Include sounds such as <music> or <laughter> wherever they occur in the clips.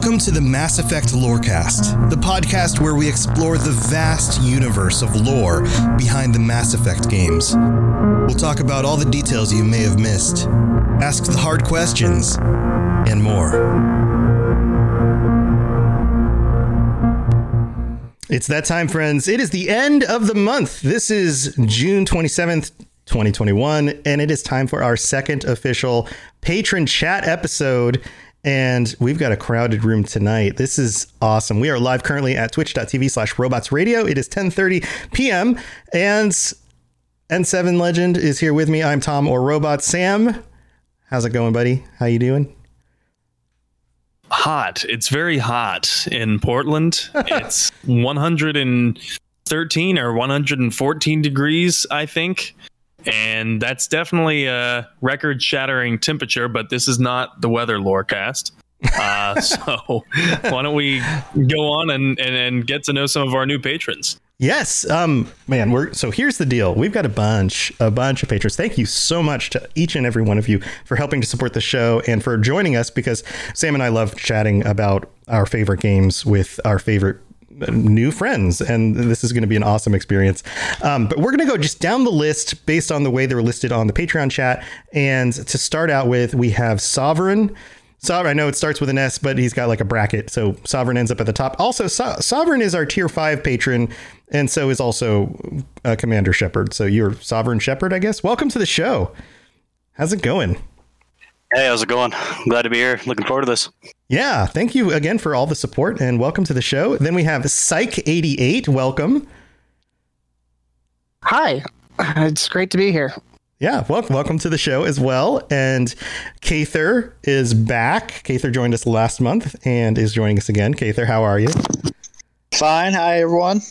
Welcome to the Mass Effect Lorecast, the podcast where we explore the vast universe of lore behind the Mass Effect games. We'll talk about all the details you may have missed, ask the hard questions, and more. It's that time, friends. It is the end of the month. This is June 27th, 2021, and it is time for our second official patron chat episode. And we've got a crowded room tonight. This is awesome. We are live currently at twitch.tv slash robots radio. It is 10:30 p.m. And N7 Legend is here with me. I'm Tom or Robot. Sam, how's it going, buddy? How you doing? hot. It's very hot in Portland. <laughs> it's 113 or 114 degrees, I think. And that's definitely a record shattering temperature, but this is not the weather lorecast. Uh, <laughs> so why don't we go on and, and, and get to know some of our new patrons? Yes, um, man. We're so here's the deal. We've got a bunch, a bunch of patrons. Thank you so much to each and every one of you for helping to support the show and for joining us because Sam and I love chatting about our favorite games with our favorite new friends and this is going to be an awesome experience um, but we're going to go just down the list based on the way they're listed on the patreon chat and to start out with we have sovereign Sovereign, I know it starts with an S, but he's got like a bracket. So Sovereign ends up at the top. Also, so- Sovereign is our tier five patron, and so is also uh, Commander Shepard. So you're Sovereign Shepard, I guess. Welcome to the show. How's it going? Hey, how's it going? Glad to be here. Looking forward to this. Yeah, thank you again for all the support and welcome to the show. Then we have Psych88. Welcome. Hi, it's great to be here. Yeah, welcome, welcome to the show as well. And Kather is back. Kather joined us last month and is joining us again. Kather, how are you? Fine. Hi, everyone.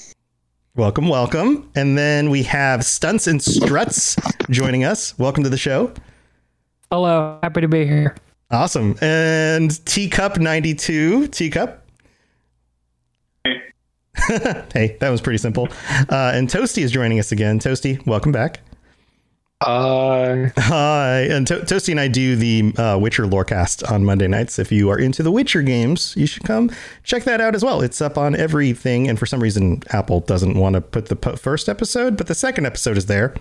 Welcome, welcome. And then we have Stunts and Struts joining us. Welcome to the show. Hello, happy to be here. Awesome. And Teacup92. Teacup. Hey. <laughs> hey, that was pretty simple. Uh, and Toasty is joining us again. Toasty, welcome back. Hi. Hi. And to- Toasty and I do the uh, Witcher Lorecast on Monday nights. If you are into the Witcher games, you should come check that out as well. It's up on everything. And for some reason, Apple doesn't want to put the po- first episode, but the second episode is there.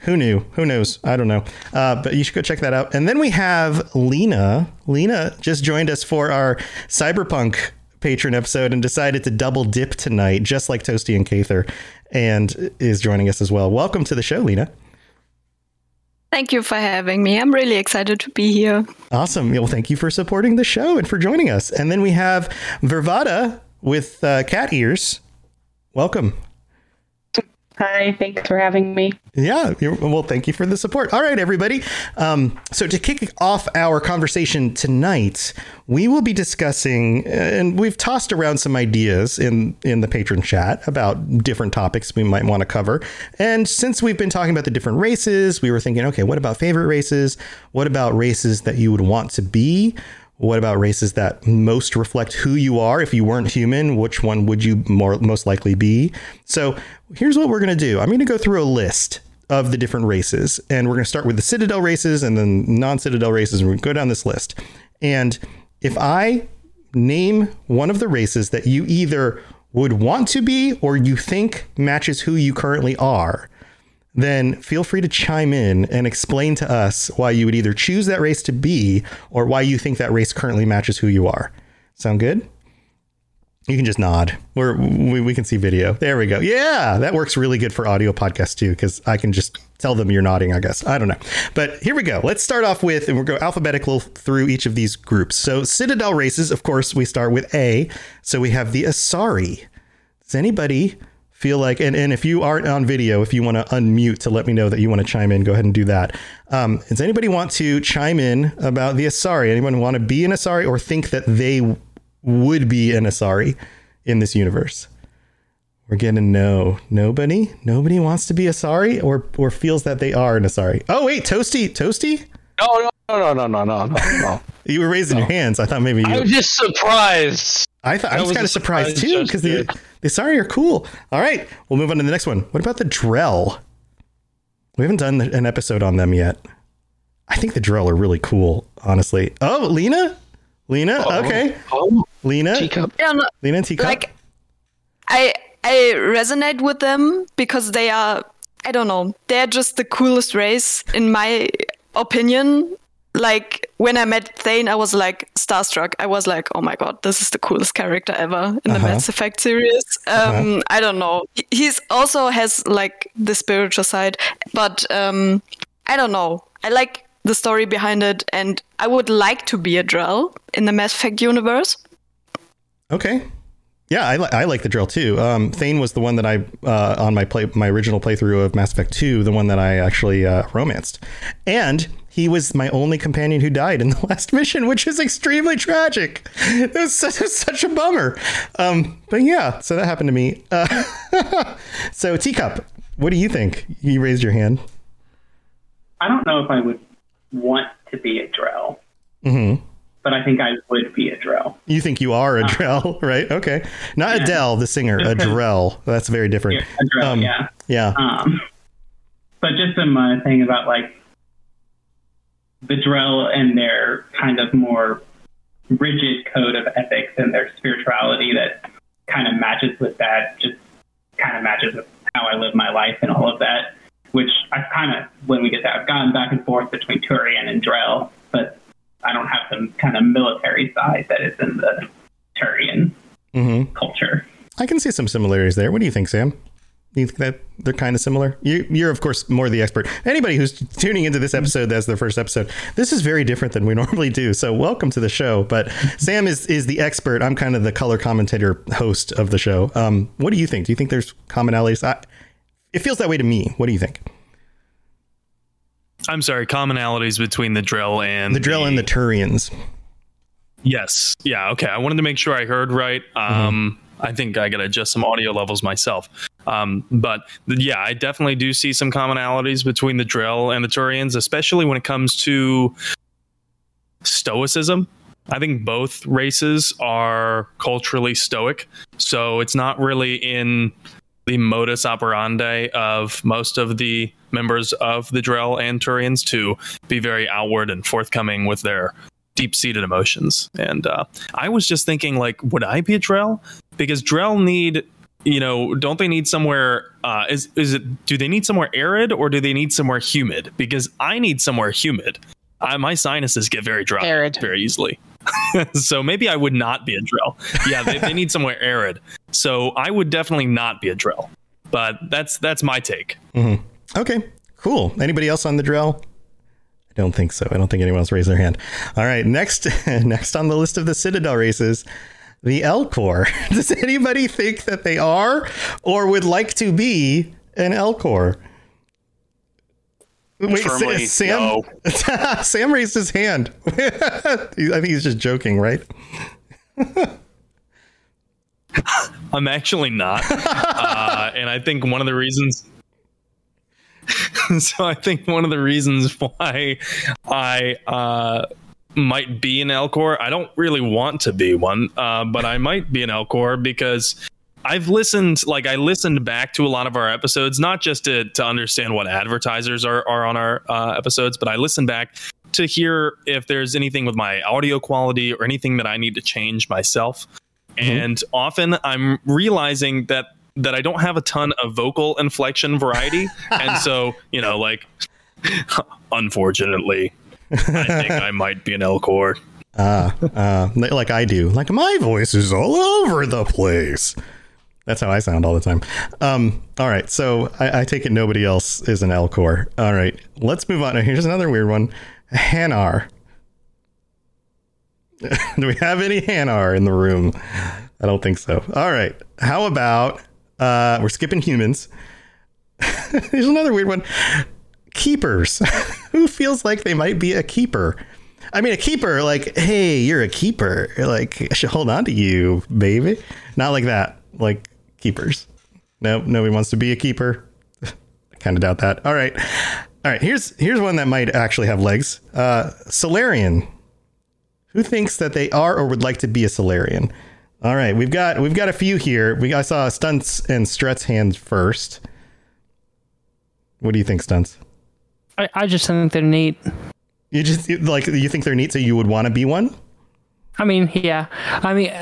Who knew? Who knows? I don't know. Uh, but you should go check that out. And then we have Lena. Lena just joined us for our Cyberpunk patron episode and decided to double dip tonight, just like Toasty and Kather, and is joining us as well. Welcome to the show, Lena. Thank you for having me. I'm really excited to be here. Awesome. Well, thank you for supporting the show and for joining us. And then we have Vervada with uh, cat ears. Welcome. Hi, thanks for having me. Yeah, well, thank you for the support. All right, everybody. Um, so, to kick off our conversation tonight, we will be discussing, and we've tossed around some ideas in in the patron chat about different topics we might want to cover. And since we've been talking about the different races, we were thinking, okay, what about favorite races? What about races that you would want to be? What about races that most reflect who you are? If you weren't human, which one would you more most likely be? So here's what we're going to do. I'm going to go through a list of the different races, and we're going to start with the Citadel races and then non-Citadel races, and we go down this list. And if I name one of the races that you either would want to be or you think matches who you currently are, then feel free to chime in and explain to us why you would either choose that race to be or why you think that race currently matches who you are. Sound good? You can just nod. We're, we we can see video. There we go. Yeah, that works really good for audio podcasts too, because I can just tell them you're nodding. I guess I don't know, but here we go. Let's start off with, and we'll go alphabetical through each of these groups. So Citadel races, of course, we start with A. So we have the Asari. Does anybody feel like and, and if you aren't on video if you want to unmute to let me know that you want to chime in go ahead and do that. Um, does anybody want to chime in about the asari? Anyone want to be an asari or think that they would be an asari in this universe? We're getting no nobody? Nobody wants to be asari or or feels that they are an asari? Oh wait toasty toasty? No no no no no no no <laughs> you were raising no. your hands. I thought maybe you i was just surprised I thought I was, was kind of surprised too because the the Asari are cool. All right, we'll move on to the next one. What about the Drell? We haven't done an episode on them yet. I think the Drell are really cool, honestly. Oh, Lena, Lena, oh, okay, oh, Lena, teacup. Yeah, no, Lena, teacup. Like, I I resonate with them because they are. I don't know. They're just the coolest race in my opinion like when I met Thane, I was like starstruck. I was like, oh my god, this is the coolest character ever in the uh-huh. Mass Effect series. Uh-huh. Um, uh-huh. I don't know. He's also has like the spiritual side, but um, I don't know. I like the story behind it, and I would like to be a Drell in the Mass Effect universe. Okay. Yeah, I, li- I like the Drell too. Um, Thane was the one that I uh, on my play my original playthrough of Mass Effect Two, the one that I actually uh, romanced, and he was my only companion who died in the <laughs> last mission, which is extremely tragic. It was such, <laughs> such a bummer. Um, but yeah, so that happened to me. Uh, <laughs> so, Teacup, what do you think? You raised your hand. I don't know if I would want to be a Drell. Mm-hmm. But I think I would be a Drell. You think you are a uh, Drell, right? Okay. Not yeah. Adele, the singer, a Drell. That's very different. Yeah, um, yeah. Yeah. Um, but just some uh, thing about like the Drell and their kind of more rigid code of ethics and their spirituality that kind of matches with that, just kind of matches with how I live my life and all of that. Which I kind of, when we get that, I've gone back and forth between Turian and Drell, but I don't have the kind of military side that is in the Turian mm-hmm. culture. I can see some similarities there. What do you think, Sam? You think that they're kind of similar? You, you're, of course, more the expert. Anybody who's tuning into this episode as their first episode, this is very different than we <laughs> normally do. So, welcome to the show. But Sam is is the expert. I'm kind of the color commentator host of the show. Um, what do you think? Do you think there's commonalities? I, it feels that way to me. What do you think? I'm sorry, commonalities between the Drell and the Drell the... and the Turians. Yes. Yeah. Okay. I wanted to make sure I heard right. Um, mm-hmm. I think I got to adjust some audio levels myself. Um, but yeah, I definitely do see some commonalities between the Drell and the Turians, especially when it comes to stoicism. I think both races are culturally stoic. So it's not really in the modus operandi of most of the members of the Drell and Turians to be very outward and forthcoming with their deep seated emotions. And uh, I was just thinking, like, would I be a Drell? Because Drell need you know, don't they need somewhere? Uh, is is it? Do they need somewhere arid or do they need somewhere humid? Because I need somewhere humid. I, my sinuses get very dry arid. very easily. <laughs> so maybe I would not be a Drell. Yeah, they, they need somewhere arid. So I would definitely not be a Drell. But that's that's my take. Mm-hmm. Okay, cool. Anybody else on the Drell? I don't think so. I don't think anyone else raised their hand. All right, next <laughs> next on the list of the Citadel races the Elcor. <laughs> Does anybody think that they are or would like to be an Elcor? Wait, Firmly, Sam. No. <laughs> Sam raised his hand. <laughs> I think he's just joking, right? I'm actually not, uh, and I think one of the reasons. so I think one of the reasons why I uh, might be an Elcor. I don't really want to be one, uh, but I might be an Elcor because I've listened, like I listened back to a lot of our episodes, not just to, to understand what advertisers are, are on our uh, episodes, but I listened back to hear if there's anything with my audio quality or anything that I need to change myself. Mm-hmm. And often I'm realizing that that I don't have a ton of vocal inflection variety. <laughs> and so, you know, like <laughs> unfortunately, I think I might be an Elcor. <laughs> Ah, uh, uh, like I do. Like my voice is all over the place. That's how I sound all the time. Um, all right, so I, I, take it nobody else is an Elcor. All right, let's move on. Here's another weird one. Hanar. <laughs> do we have any Hanar in the room? I don't think so. All right, how about Uh, we're skipping humans. <laughs> There's another weird one. Keepers. <laughs> Who feels like they might be a keeper? I mean, a keeper, like, hey, you're a keeper. Like, I should hold on to you, baby. Not like that. Like keepers. No, nobody wants to be a keeper. I kind of doubt that. All right. All right. Here's here's one that might actually have legs. Uh, Salarian. Who thinks that they are or would like to be a Salarian? All right, we've got we've got a few here. We I saw Stunts and Strut's hands first. What do you think, Stunts? I, I just think they're neat. You just like you think they're neat, so you would want to be one? I mean, yeah. I mean,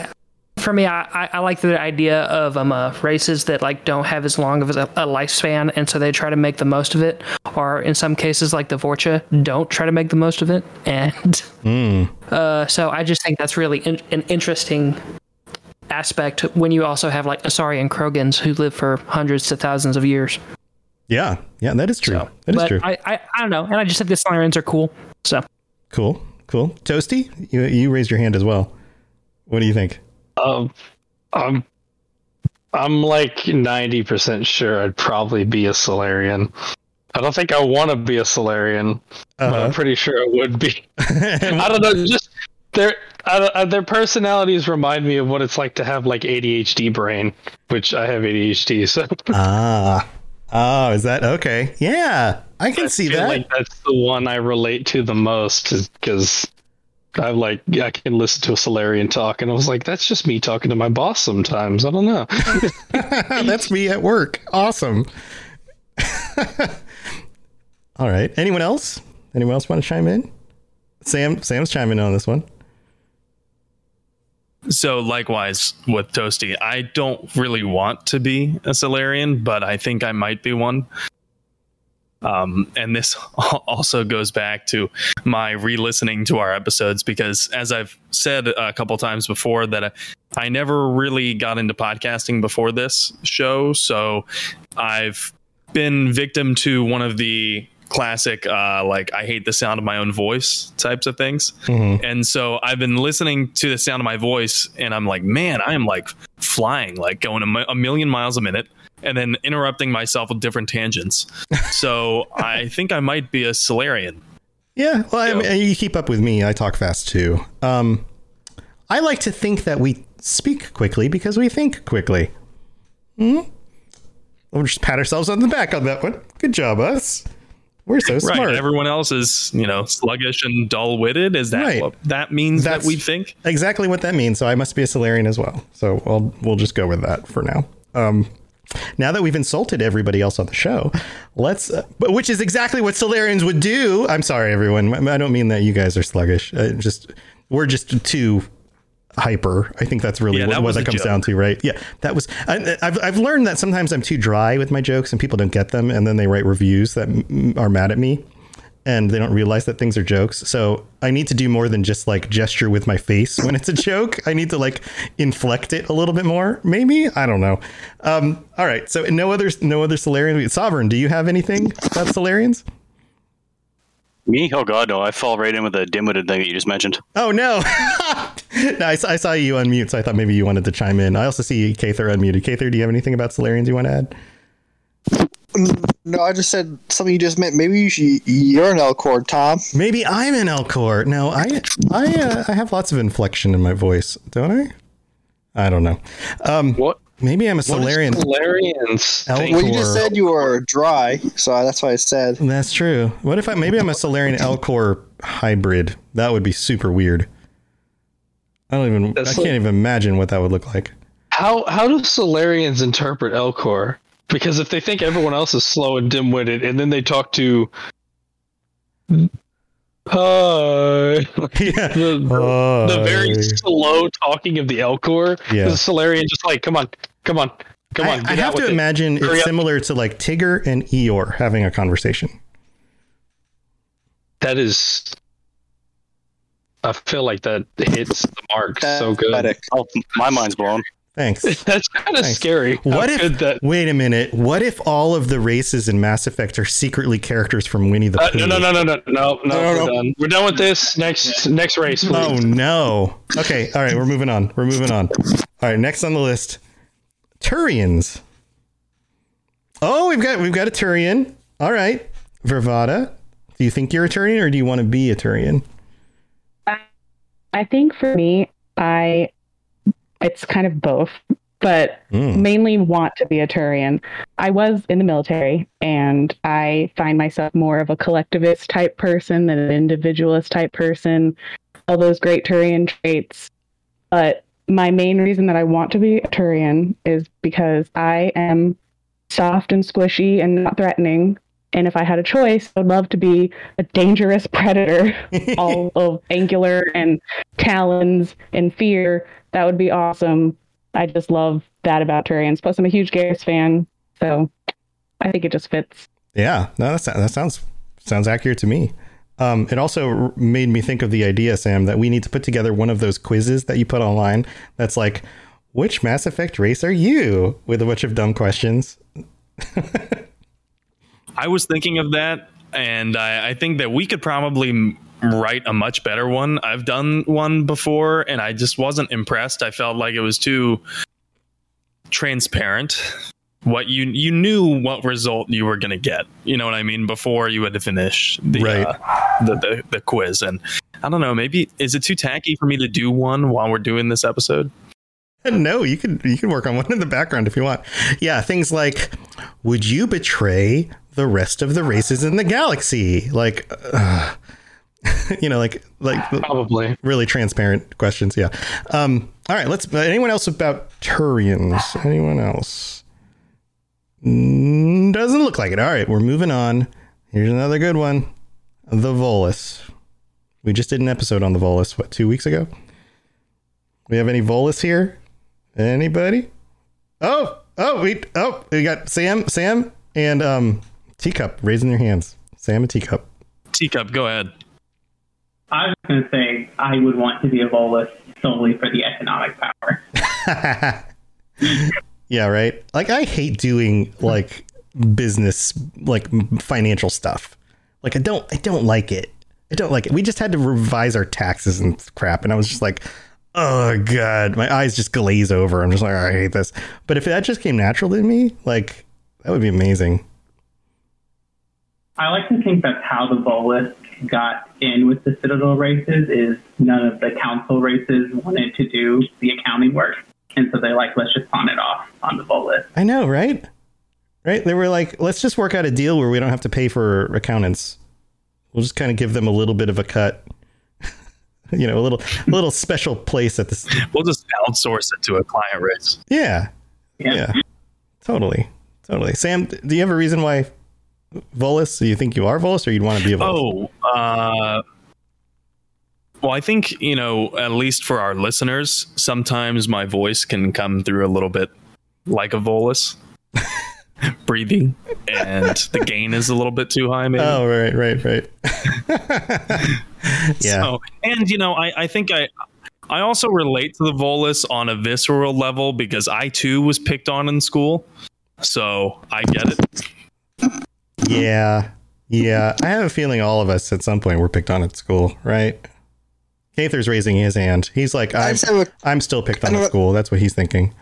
for me, I, I, I like the idea of um uh, races that like don't have as long of a, a lifespan, and so they try to make the most of it. Or in some cases, like the Vorcha, don't try to make the most of it, and uh, so I just think that's really in, an interesting aspect when you also have like Asari and Krogans who live for hundreds to thousands of years. Yeah, yeah, that is true. that is but true. I, I I don't know, and I just think the Salarians are cool. So cool, cool. Toasty, you you raised your hand as well. What do you think? Um, I'm, I'm like ninety percent sure I'd probably be a Salarian. I don't think I want to be a Salarian, but Uh-huh. I'm pretty sure I would be. <laughs> I don't know, just their I uh, their personalities remind me of what it's like to have like ADHD brain, which I have ADHD, so ah, oh, is that okay? Yeah, I can see feel that. like that's the one I relate to the most because I like I can listen to a Salarian talk and I was like, that's just me talking to my boss sometimes. I don't know. <laughs> <laughs> That's me at work. Awesome. <laughs> All right. Anyone else? Anyone else want to chime in? Sam. Sam's chiming in on this one. So likewise with Toasty, I don't really want to be a Salarian, but I think I might be one. Um, and this <laughs> also goes back to my re-listening to our episodes because, as I've said a couple times before, that I, I never really got into podcasting before this show, so I've been victim to one of the classic, uh, like I hate the sound of my own voice types of things. And so I've been listening to the sound of my voice, and I'm like, man, I am like flying, like going a, mi- a million miles a minute, and then interrupting myself with different tangents. <laughs> so I think I might be a Salarian. Yeah. Well, I mean, you keep up with me. I talk fast too. Um, I like to think that we speak quickly because we think quickly. Hmm. We'll just pat ourselves on the back on that one. Good job, us. We're so smart. Right. Everyone else is, you know, sluggish and dull-witted. Is that Right. what that means That's- that we think? exactly what that means. So I must be a Salarian as well. So I'll, we'll just go with that for now. Um, now that we've insulted everybody else on the show, let's, uh, but which is exactly what Salarians would do. I'm sorry, everyone. I don't mean that you guys are sluggish. Uh, just we're just too hyper. I think that's really Yeah, what, that what was that comes joke. down to, right? Yeah, that was. I, I've I've learned that sometimes I'm too dry with my jokes and people don't get them, and then they write reviews that m- are mad at me and they don't realize that things are jokes. So I need to do more than just like gesture with my face when it's a joke. I need to like inflect it a little bit more. Maybe I don't know. Um, all right. So no other no other Salarian. Sovereign, do you have anything about Salarians? Me? Oh god, no! I fall right in with the dim-witted thing that you just mentioned. Oh no. <laughs> <laughs> no, I, saw- I saw you unmute, so I thought maybe you wanted to chime in. I also see Kather unmuted. Kather, do you have anything about Salarians you want to add? No, I just said something you just meant. Maybe you should, you're an Elcor, Tom. Maybe I'm an Elcor. No, I I uh, I have lots of inflection in my voice, don't I? I don't know. Um, what? Maybe I'm a Salarian. Salarians Elcor. Well, you just said you were dry, so that's why I said. That's true. What if I maybe I'm a Salarian Elcor hybrid? That would be super weird. I don't even. That's I can't like- even imagine what that would look like. How how do Salarians interpret Elcor? Because if they think everyone else is slow and dim-witted, and then they talk to hi, uh, <laughs> yeah. <laughs> the, the, oh, the very slow talking of the Elcor, Yeah. the Salarian just like, come on, come on, come on. I get have to with it. imagine Hurry it's up." similar to like Tigger and Eeyore having a conversation. That is. I feel like that hits the mark so good. Oh, my mind's blown. Thanks. <laughs> That's kind of scary. What if? good that? Wait a minute. What if all of the races in Mass Effect are secretly characters from Winnie the Uh, Pooh? no, no, no, no, no, no, no, No, We're done. We're done with this. Next, next race, please. Oh no. Okay. All right. We're moving on. We're moving on. All right. Next on the list, Turians. Oh, we've got we've got a Turian. All right, Vervada. Do you think you're a Turian, or do you want to be a Turian? I think for me, I it's kind of both, but Mm. mainly want to be a Turian. I was in the military and I find myself more of a collectivist type person than an individualist type person. All those great Turian traits. But my main reason that I want to be a Turian is because I am soft and squishy and not threatening. And if I had a choice, I would love to be a dangerous predator, <laughs> all of angular and talons and fear. That would be awesome. I just love that about Turians. Plus, I'm a huge Garrus fan, so I think it just fits. Yeah, no, that's, that sounds sounds accurate to me. Um, it also r- made me think of the idea, Sam, that we need to put together one of those quizzes that you put online. That's like, which Mass Effect race are you? With a bunch of dumb questions. <laughs> I was thinking of that, and I, I think that we could probably write a much better one. I've done one before, and I just wasn't impressed. I felt like it was too transparent. What you you knew what result you were going to get. You know what I mean before you had to finish the, Right. uh, the the the quiz. And I don't know. Maybe is it too tacky for me to do one while we're doing this episode? No, you can you can work on one in the background if you want. Yeah, things like, would you betray the rest of the races in the galaxy? Like, uh, <laughs> you know, like like Probably. really transparent questions. Yeah. Um. All right. Let's. Anyone else about Turians? Anyone else? Mm, doesn't look like it. All right, we're moving on. Here's another good one. The Volus. We just did an episode on the Volus. What two weeks ago? We have any Volus here? Anybody? Oh, oh, we oh we got Sam, Sam, and um Teacup raising their hands. Sam and Teacup. Teacup, go ahead. I was going to say I would want to be a Volus solely for the economic power. <laughs> yeah, right. Like I hate doing like business, like financial stuff. Like I don't, I don't like it. I don't like it. We just had to revise our taxes and crap, and I was just like, oh god, my eyes just glaze over. I'm just like, "Oh, I hate this. But if that just came natural to me, like that would be amazing. I like to think that's how the Volus got in with the Citadel races is none of the council races wanted to do the accounting work. And so they're like, let's just pawn it off on the Volus. I know, right? Right? They were like, let's just work out a deal where we don't have to pay for accountants. We'll just kind of give them a little bit of a cut. <laughs> you know, a little a little special place at this. We'll just outsource it to a client race. Yeah. Yeah. Totally. Totally. Sam, do you have a reason why Volus? Do you think you are Volus or you'd want to be a Volus? Oh, uh, well, I think, you know, at least for our listeners, sometimes my voice can come through a little bit like a Volus, <laughs> breathing, and the gain is a little bit too high, maybe. Oh, right, right, right. <laughs> yeah. So, and, you know, I, I think I. I also relate to the Volus on a visceral level because I too was picked on in school. So I get it. Yeah. Yeah. I have a feeling all of us at some point were picked on at school, right? Kather's raising his hand. He's like, I'm, just have I'm still picked on at school. That's what he's thinking.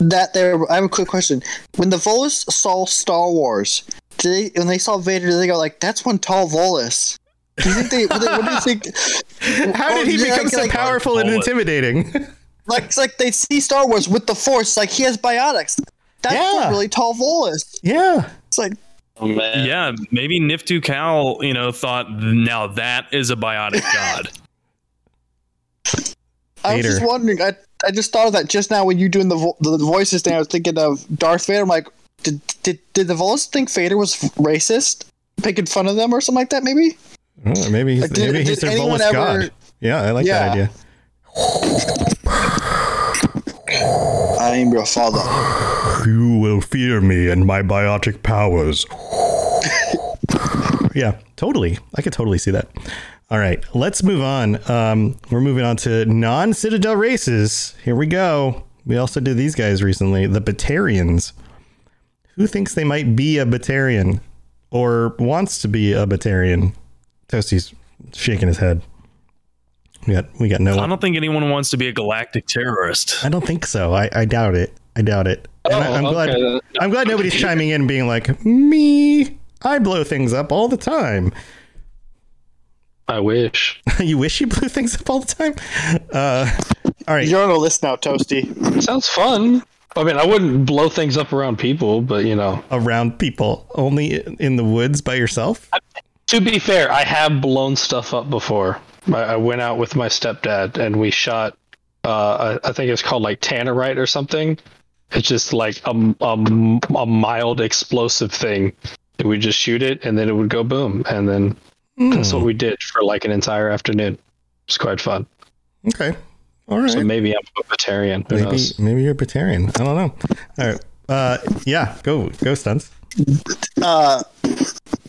That there, I have a quick question. When the Volus saw Star Wars, did they, when they saw Vader, did they go like, "That's one tall Volus"? Do you think they? what, do- what do you think? <laughs> How did he oh, Or become like- so like- powerful and Volus. intimidating? <laughs> Like, it's like they see Star Wars with the Force, like he has biotics. That's Yeah. a really tall Volus. yeah. It's like Oh man. Yeah, maybe Niftu Cal, you know, thought now that is a biotic <laughs> god. I was just wondering. I I just thought of that just now when you doing the vo- the voices thing. I was thinking of Darth Vader. I'm like, did did did the Volus think Vader was racist, picking fun of them or something like that? Maybe. Oh, maybe he's, Like, did- maybe he's their Volus ever- god. Yeah, I like that idea. I am your father. You will fear me and my biotic powers. <laughs> yeah, totally. I could totally see that. All right, let's move on. Um, we're moving on to non Citadel races. Here we go. We also did these guys recently the Batarians. Who thinks they might be a Batarian or wants to be a Batarian? Toasty's shaking his head. We got we got no I don't think anyone wants to be a galactic terrorist. I don't think so. I, I doubt it. I doubt it. And I, am glad. I'm glad nobody's chiming in, being like me. I blow things up all the time. I wish. <laughs> you wish you blew things up all the time. Uh, all right, You're on a list now, Toasty. Sounds fun. I mean, I wouldn't blow things up around people, but you know. around people, only in the woods by yourself. To be fair, I have blown stuff up before. I, I went out with my stepdad and we shot. Uh, I, I think it's called like tannerite or something. It's just like a, a, a mild explosive thing. And we just shoot it and then it would go boom. And then that's what we did for like an entire afternoon. It's quite fun. Okay, all right. So maybe I'm a vegetarian. Who maybe knows? maybe you're a Batarian. I don't know. All right. Uh, yeah, go go stunts. Uh,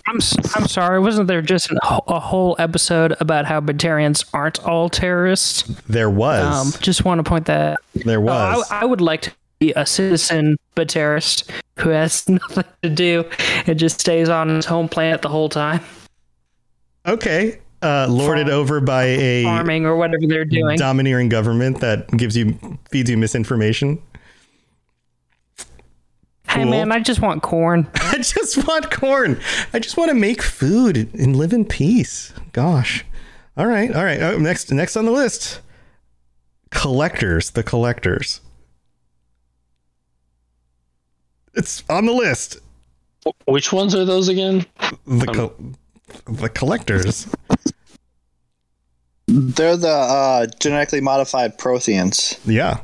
I'm s- I'm sorry. Wasn't there just an, a whole episode about how Batarians aren't all terrorists? There was. Um, just want to point that. there No, was. I, I would like to be a citizen Batarist who has <laughs> nothing to do and just stays on his home planet the whole time, okay. Uh, lorded over by a farming or whatever they're doing. domineering government that gives you feeds you misinformation. Hey cool. man, I just want corn. <laughs> I just want corn. I just want to make food and live in peace. Gosh. All right. All right. Oh, next next on the list. Collectors, the collectors. It's on the list. Which ones are those again? The co- the collectors. they're the uh, genetically modified Protheans. Yeah.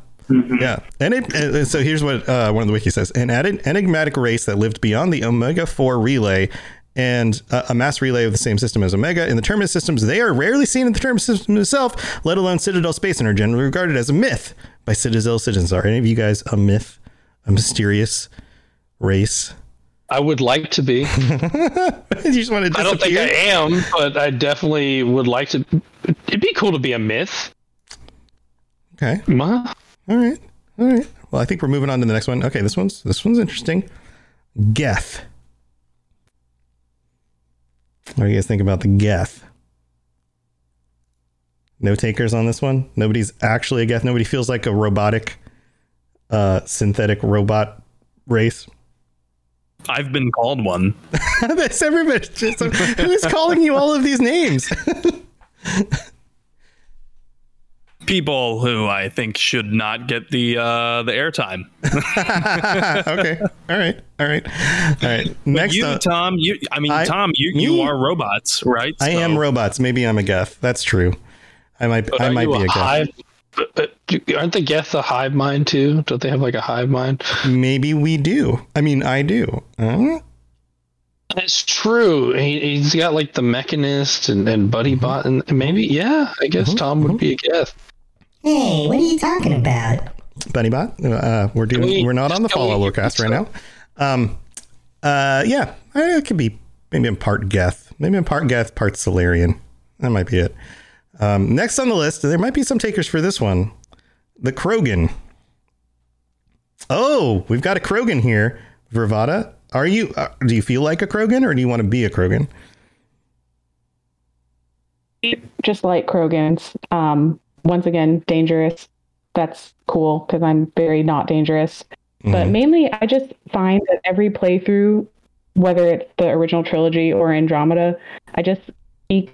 Yeah. And it, uh, so here's what uh, one of the wiki says an enigmatic race that lived beyond the Omega 4 relay and uh, a mass relay of the same system as Omega. In the Terminus systems, they are rarely seen in the Terminus system itself, let alone Citadel space, and are generally regarded as a myth by Citadel citizens. Are any of you guys a myth? A mysterious race? I would like to be. <laughs> you just want to disappear? I don't think I am, but I definitely would like to. It'd be cool to be a myth. Okay. Ma? All right. All right. Well, I think we're moving on to the next one. Okay, this one's this one's interesting. Geth. What do you guys think about the Geth? No takers on this one. Nobody's actually a Geth. Nobody feels like a robotic, uh, synthetic robot race. I've been called one. <laughs> That's everybody. Just, who's calling you all of these names? <laughs> People who I think should not get the uh, the airtime. <laughs> okay. All right. All right. All right. Next you, up, Tom, you I mean I- Tom, you, me? you are robots, right? I am robots. Maybe I'm a Geth. That's true. I might. But I might be a Geth. hive? But, but aren't the Geth a hive mind too? Don't they have like a hive mind? Maybe we do. I mean, I do. Huh? That's true. He, he's got like the Mechanist and, and Buddy Mm-hmm. Bot, and maybe yeah. I guess Tom would be a Geth. Hey, what are you talking about? Bunnybot. Uh, we're doing. we- we're not on the can we- follow cast right now. Um. Uh. Yeah. I- It could be. Maybe I'm part Geth. Maybe I'm part Geth, part Salarian. That might be it. Um, next on the list, there might be some takers for this one. The Krogan. Oh, we've got a Krogan here. Vervada, are you? Uh, do you feel like a Krogan, or do you want to be a Krogan? just like Krogan's. Um, once again, dangerous. That's cool because I'm very not dangerous. But Mhm. mainly, I just find that every playthrough, whether it's the original trilogy or Andromeda, I just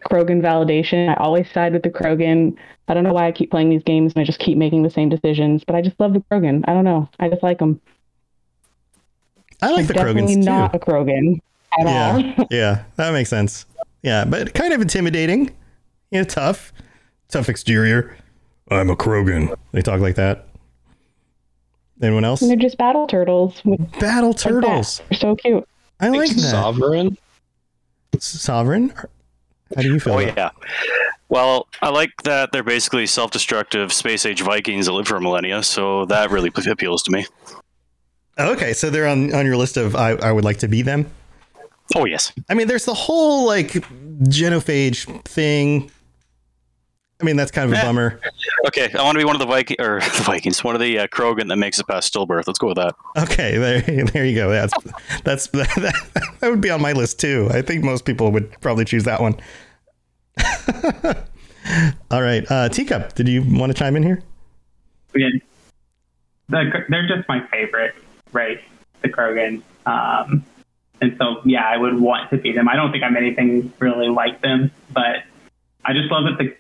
Krogan validation. I always side with the Krogan. I don't know why I keep playing these games and I just keep making the same decisions, but I just love the Krogan. I don't know. I just like them. I like I'm the definitely Krogans too. not a Krogan at all. yeah, <laughs> yeah, that makes sense. Yeah, but kind of intimidating. Yeah, tough, tough exterior. I'm a Krogan. They talk like that. Anyone else? And they're just battle turtles. With Battle like turtles. They're so cute. I like that. Sovereign. Sovereign. How do you feel? Oh yeah. Well, I like that they're basically self-destructive space age Vikings that live for millennia, so that really appeals to me. Okay, so they're on on your list of I, I would like to be them. Oh yes. I mean, there's the whole like genophage thing. I mean, that's kind of a Eh. bummer. Okay, I want to be one of the Viking or <laughs> the Vikings, one of the uh, Krogan that makes it past stillbirth. Let's go with that. Okay, there, <laughs> there you go. That's that's that, <laughs> that would be on my list too. I think most people would probably choose that one. All right, uh, teacup. Did you want to chime in here? Yeah. They're, they're just my favorite. race, the Krogan. Um, and so, yeah, I would want to be them. I don't think I'm anything really like them, but I just love that the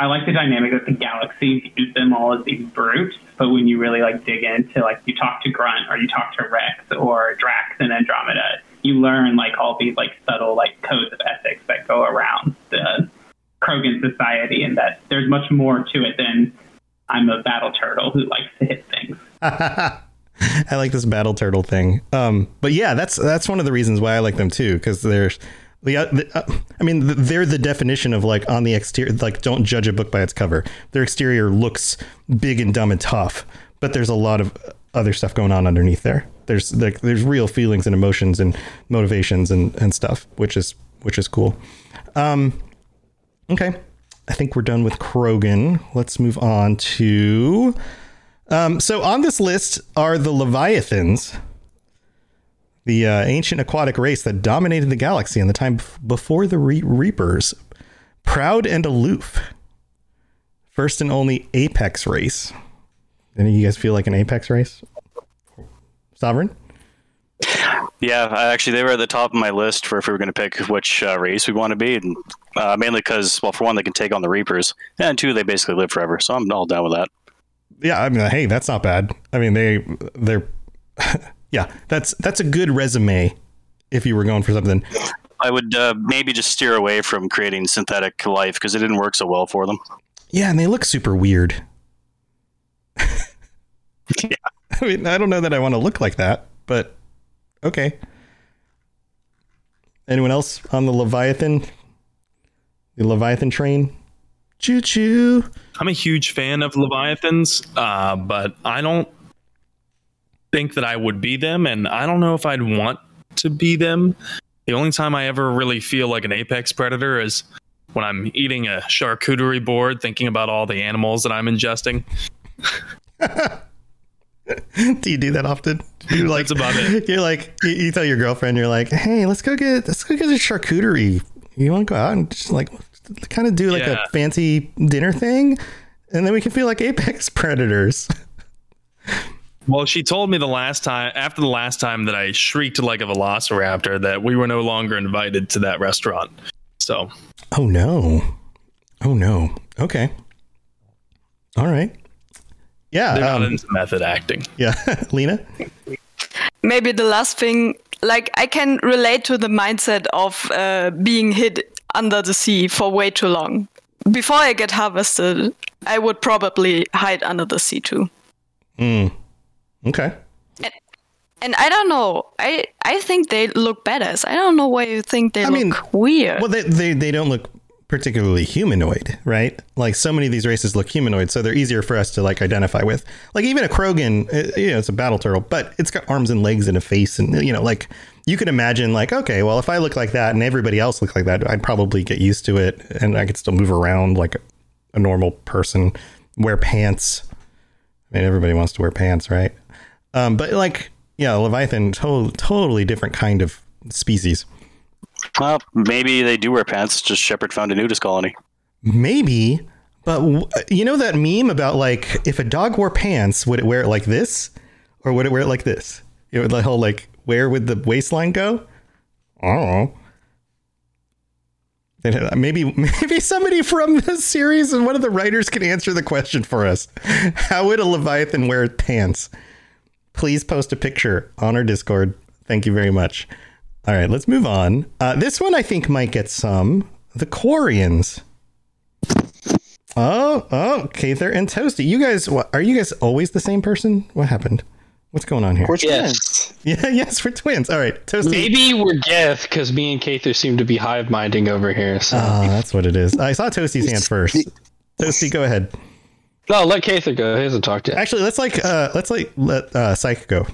I like the dynamic that the galaxy views them all as these brutes, but when you really like dig into like you talk to Grunt or you talk to Wrex or Drax and Andromeda, you learn like all these like subtle like codes of ethics that go around the Krogan society, and that there's much more to it than I'm a battle turtle who likes to hit things. <laughs> I like this battle turtle thing. Um, but yeah, that's that's one of the reasons why I like them too, because there's the, uh, uh, I mean, they're the definition of like on the exterior, like don't judge a book by its cover. Their exterior looks big and dumb and tough, but there's a lot of other stuff going on underneath there. There's like there's real feelings and emotions and motivations and and stuff, which is which is cool. Um, okay, I think we're done with Krogan. Let's move on to. Um, so on this list are the Leviathans the uh, ancient aquatic race that dominated the galaxy in the time before the Re- Reapers. Proud and aloof. First and only apex race. Any of you guys feel like an apex race? Sovereign? Yeah, actually, they were at the top of my list for if we were going to pick which uh, race we want to be, and uh, mainly because, well, for one, they can take on the Reapers, and two, they basically live forever. So I'm all down with that. Yeah, I mean, hey, that's not bad. I mean, they they're <laughs> yeah, that's that's a good resume if you were going for something. I would uh, maybe just steer away from creating synthetic life because it didn't work so well for them. Yeah, and they look super weird. <laughs> yeah. <laughs> I mean, I don't know that I want to look like that, but okay. Anyone else on the Leviathan? The Leviathan train? Choo choo. I'm a huge fan of Leviathans, uh, but I don't think that I would be them, and I don't know if I'd want to be them. The only time I ever really feel like an apex predator is when I'm eating a charcuterie board, thinking about all the animals that I'm ingesting. <laughs> do you do that often? You like That's about it. You're like you, you, tell your girlfriend, you're like, hey, let's go get let's go get a charcuterie. You want to go out and just like kind of do like yeah. a fancy dinner thing, and then we can feel like apex <laughs> predators. Well, she told me the last time, after the last time that I shrieked like a velociraptor, that we were no longer invited to that restaurant. So. Oh, no. Oh, no. Okay. All right. Yeah. They're um, not into method acting. Yeah. <laughs> Lena? Maybe the last thing, like, I can relate to the mindset of uh, being hid under the sea for way too long. Before I get harvested, I would probably hide under the sea too. Hmm. Okay. And, and, I don't know. I I think they look badass. I don't know why you think they I look mean, weird. Well, they, they they don't look particularly humanoid, right? Like so many of these races look humanoid, so they're easier for us to like identify with. Like even a Krogan, uh, you know, it's a battle turtle, but it's got arms and legs and a face, and you know, like you could imagine, like, okay, well, if I look like that and everybody else looked like that, I'd probably get used to it, and I could still move around like a normal person, wear pants. I mean, everybody wants to wear pants, right? Um, but like, yeah, Leviathan, to- totally different kind of species. Well, maybe they do wear pants. Just Shepard found a nudist colony. Maybe, but w- you know that meme about like if a dog wore pants, would it wear it like this, or would it wear it like this? It would the whole like where would the waistline go? I don't know. Maybe <laughs> maybe somebody from this series and one of the writers can answer the question for us. How would a Leviathan wear pants? Please post a picture on our Discord. Thank you very much. All right, let's move on. Uh, this one I think might get some. The Quarians. Oh, oh, Kather and Toasty. You guys, what, are you guys always the same person? What happened? What's going on here? We're twins. Yeah, <laughs> yes, we're twins. All right, Toasty. Maybe we're Geth because me and Kather seem to be hive minding over here. So. Oh, that's what it is. I saw Toasty's hand first. Toasty, go ahead. No, let Kather go. He hasn't talked yet. Actually, let's like uh let's like let uh Psych go.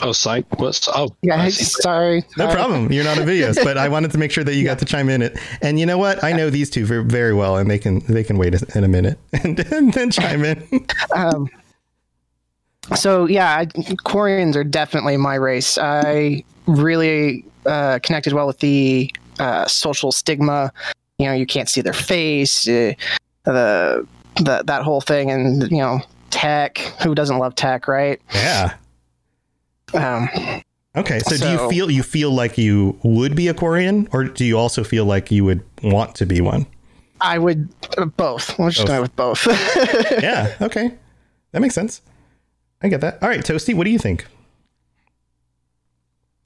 Oh, Psych. What's oh? Yeah, sorry. No problem. You're not a videos, but I wanted to make sure that you yeah. got to chime in it. And you know what? I know these two very, very well, and they can they can wait in a minute <laughs> and, and then chime in. <laughs> um. So yeah, Quarians are definitely my race. I really uh, connected well with the uh, social stigma. You know, you can't see their face. Uh, the that that whole thing, and you know, tech. Who doesn't love tech, right? Yeah. Um, Okay, so, do you feel you feel like you would be a Quarian, or do you also feel like you would want to be one? I would uh, both. Let's just Both. go with both. <laughs> yeah. Okay, that makes sense. I get that. All right, Toasty, what do you think?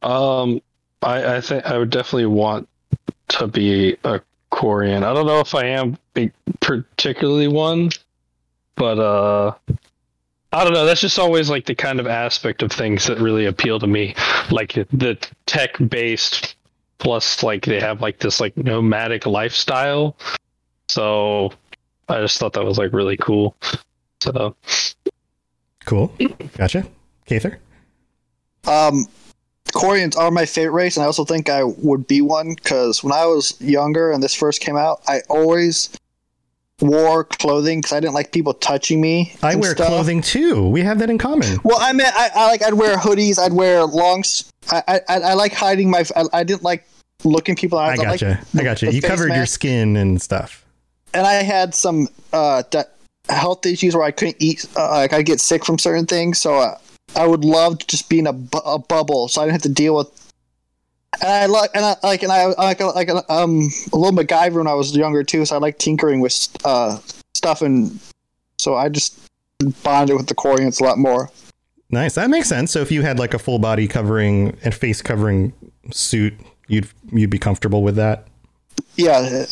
Um, I, I think I would definitely want to be a Quarian. I don't know if I am particularly one, but uh, I don't know. That's just always like the kind of aspect of things that really appeal to me, like the tech based plus like they have like this like nomadic lifestyle. So I just thought that was like really cool. So Cool. Gotcha. Kather? Um, Quarians are my favorite race, and I also think I would be one because when I was younger and this first came out, I always wore clothing because I didn't like people touching me. I wear stuff. clothing too. We have that in common. Well, I meant I, I like I'd wear hoodies. I'd wear longs. I I, I like hiding my. I, I didn't like looking people. I I gotcha. Like I gotcha. You covered your skin and stuff. and I had some uh, health issues where I couldn't eat. Uh, like I get sick from certain things, so uh, I would love to just be in a, bu- a bubble, so I didn't have to deal with. And I like, and I like, and I I like, like um a little MacGyver when I was younger too, so I like tinkering with uh stuff, and so I just bonded with the Quarians a lot more. Nice. That makes sense. So if you had like a full body covering and face covering suit, you'd you'd be comfortable with that. Yeah.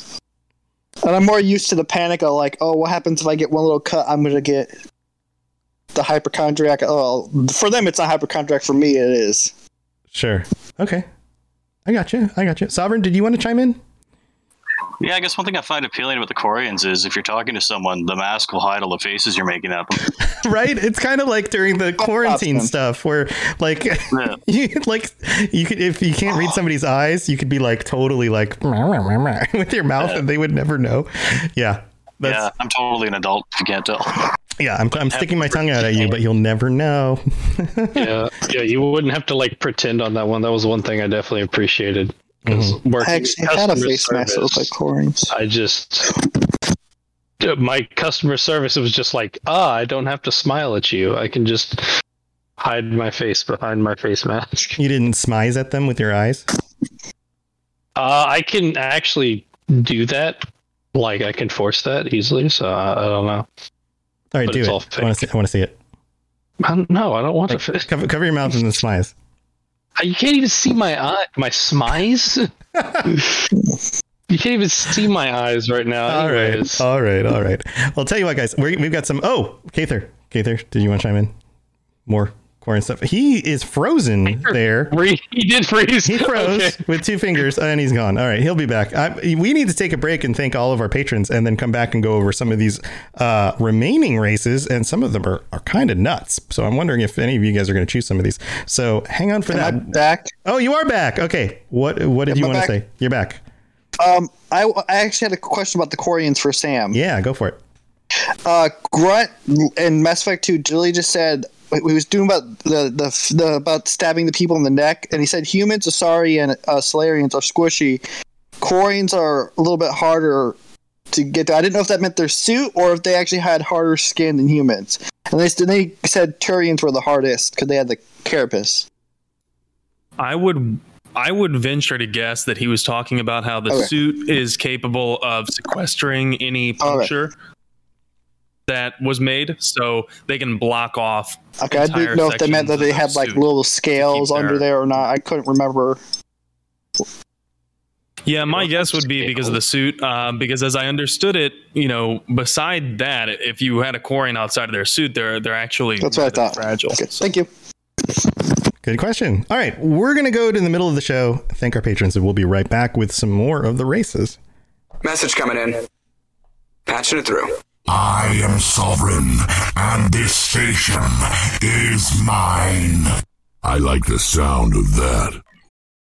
And I'm more used to the panic of like, oh, what happens if I get one little cut? I'm gonna get the hypochondriac. Oh, for them it's not hypochondriac. For me, it is. Sure. Okay. I got you. I got you. Sovereign, did you want to chime in? Yeah, I guess one thing I find appealing about the Quarians is if you're talking to someone, the mask will hide all the faces you're making at them. <laughs> right? It's kind of like during the quarantine stuff where like <laughs> you like you could if you can't read somebody's eyes, you could be like totally like <laughs> with your mouth and they would never know. Yeah. That's, yeah, I'm totally an adult if you can't tell. Yeah, I'm, I'm sticking my tongue out at you, but you'll never know. <laughs> yeah, yeah, you wouldn't have to like pretend on that one. That was one thing I definitely appreciated. Mm-hmm. I in actually had a customer face mask that looked like service, Quarians. I just my customer service was just like ah I don't have to smile at you. I can just hide my face behind my face mask. You didn't smize at them with your eyes? Uh, I can actually do that. Like I can force that easily. So I, I don't know. All right, do it's it. I want to see, I want to see it. I don't. I don't want to. Cover, cover your mouth and then smize. Ah, you can't even see my eye, my smize. <laughs> you can't even see my eyes right now. All right, Anyways. all right, all right. Well, I'll tell you what, guys. We're, we've got some. Oh, Kather, Kather, did you want to chime in? More Quarian stuff. He is frozen there. He did freeze. He froze <laughs> Okay. with two fingers, and he's gone. All right, he'll be back. I, we need to take a break and thank all of our patrons, and then come back and go over some of these uh, remaining races, and some of them are, are kind of nuts. So I'm wondering if any of you guys are going to choose some of these. So hang on for Am I that. back? Oh, you are back. Okay. What What did Am you want to say? You're back. Um, I, I actually had a question about the Quarians for Sam. Yeah, go for it. Uh, Grunt and Mass Effect 2, Julie just said he was doing about the, the the about stabbing the people in the neck, and he said humans, Asari, and uh, Salarians are squishy. Quarians are a little bit harder to get to. I didn't know if that meant their suit or if they actually had harder skin than humans. And they, they said Turians were the hardest because they had the carapace. I would I would venture to guess that he was talking about how the Okay. suit is capable of sequestering any puncture that was made, so they can block off. Okay, I didn't know if they meant that they had like little scales their- under there or not. I couldn't remember. Yeah, my guess would be because of the suit. Uh, because as I understood it, you know, beside that, if you had a Quarian outside of their suit, they're they're actually That's what I thought. fragile. Okay, thank you. Good question. All right, we're going to go to the middle of the show, thank our patrons, and we'll be right back with some more of the races. Message coming in. Patching it through. I am sovereign, and this station is mine. I like the sound of that.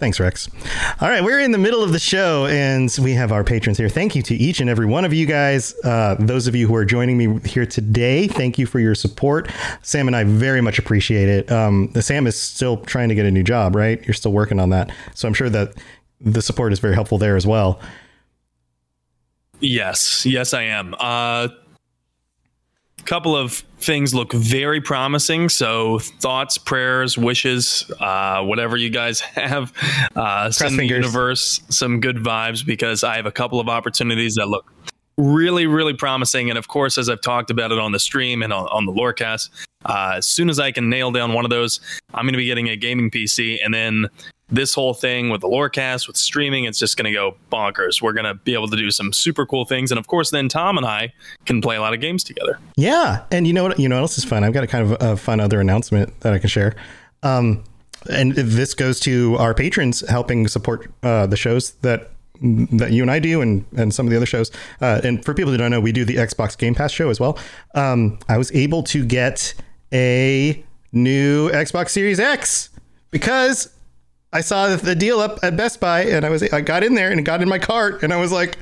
Thanks, Wrex. All right, we're in the middle of the show, and we have our patrons here. Thank you to each and every one of you guys. Uh, those of you who are joining me here today, thank you for your support. Sam and I very much appreciate it. Um, Sam is still trying to get a new job, right? You're still working on that, so I'm sure that the support is very helpful there as well. Yes, yes, I am. Uh, couple of things look very promising. So thoughts, prayers, wishes, uh, whatever you guys <laughs> have, uh, send the universe some good vibes because I have a couple of opportunities that look really, really promising. And of course, as I've talked about it on the stream and on, on the Lorecast, uh, as soon as I can nail down one of those, I'm going to be getting a gaming PC, and then this whole thing with the Lorecast, with streaming, it's just going to go bonkers. We're going to be able to do some super cool things, and of course, then Tom and I can play a lot of games together. Yeah, and you know what? You know what else is fun? I've got a kind of a fun other announcement that I can share. Um, and this goes to our patrons helping support uh, the shows that that you and I do, and and some of the other shows. Uh, and for people who don't know, we do the Xbox Game Pass show as well. Um, I was able to get a new Xbox Series X because I saw the deal up at Best Buy, and I was I got in there and got in my cart, and I was like,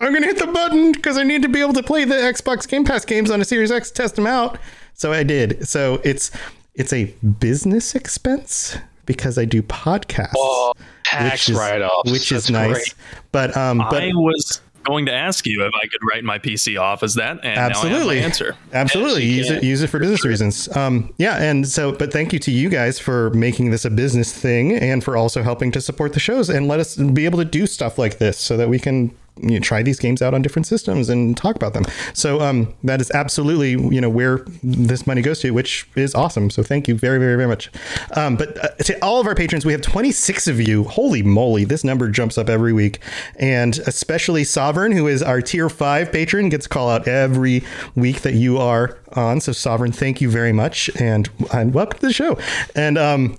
I'm gonna hit the button because I need to be able to play the Xbox Game Pass games on a Series X, test them out. So I did. So it's it's a business expense because I do podcasts, Oh, tax which is, write-offs. which is nice. great. But um, but I was going to ask you if I could write my PC off as that, and absolutely now I have my answer. absolutely. Yes, use it use it for business reasons. Um yeah and so but thank you to you guys for making this a business thing and for also helping to support the shows and let us be able to do stuff like this so that we can you know, try these games out on different systems and talk about them. So um that is absolutely you know where this money goes to which is awesome. So thank you very very very much. Um but uh, to all of our patrons we have 26 of you. Holy moly this number jumps up every week. And especially sovereign who is our tier 5 patron gets a call out every week that you are on. So sovereign thank you very much. And, and welcome to the show. And um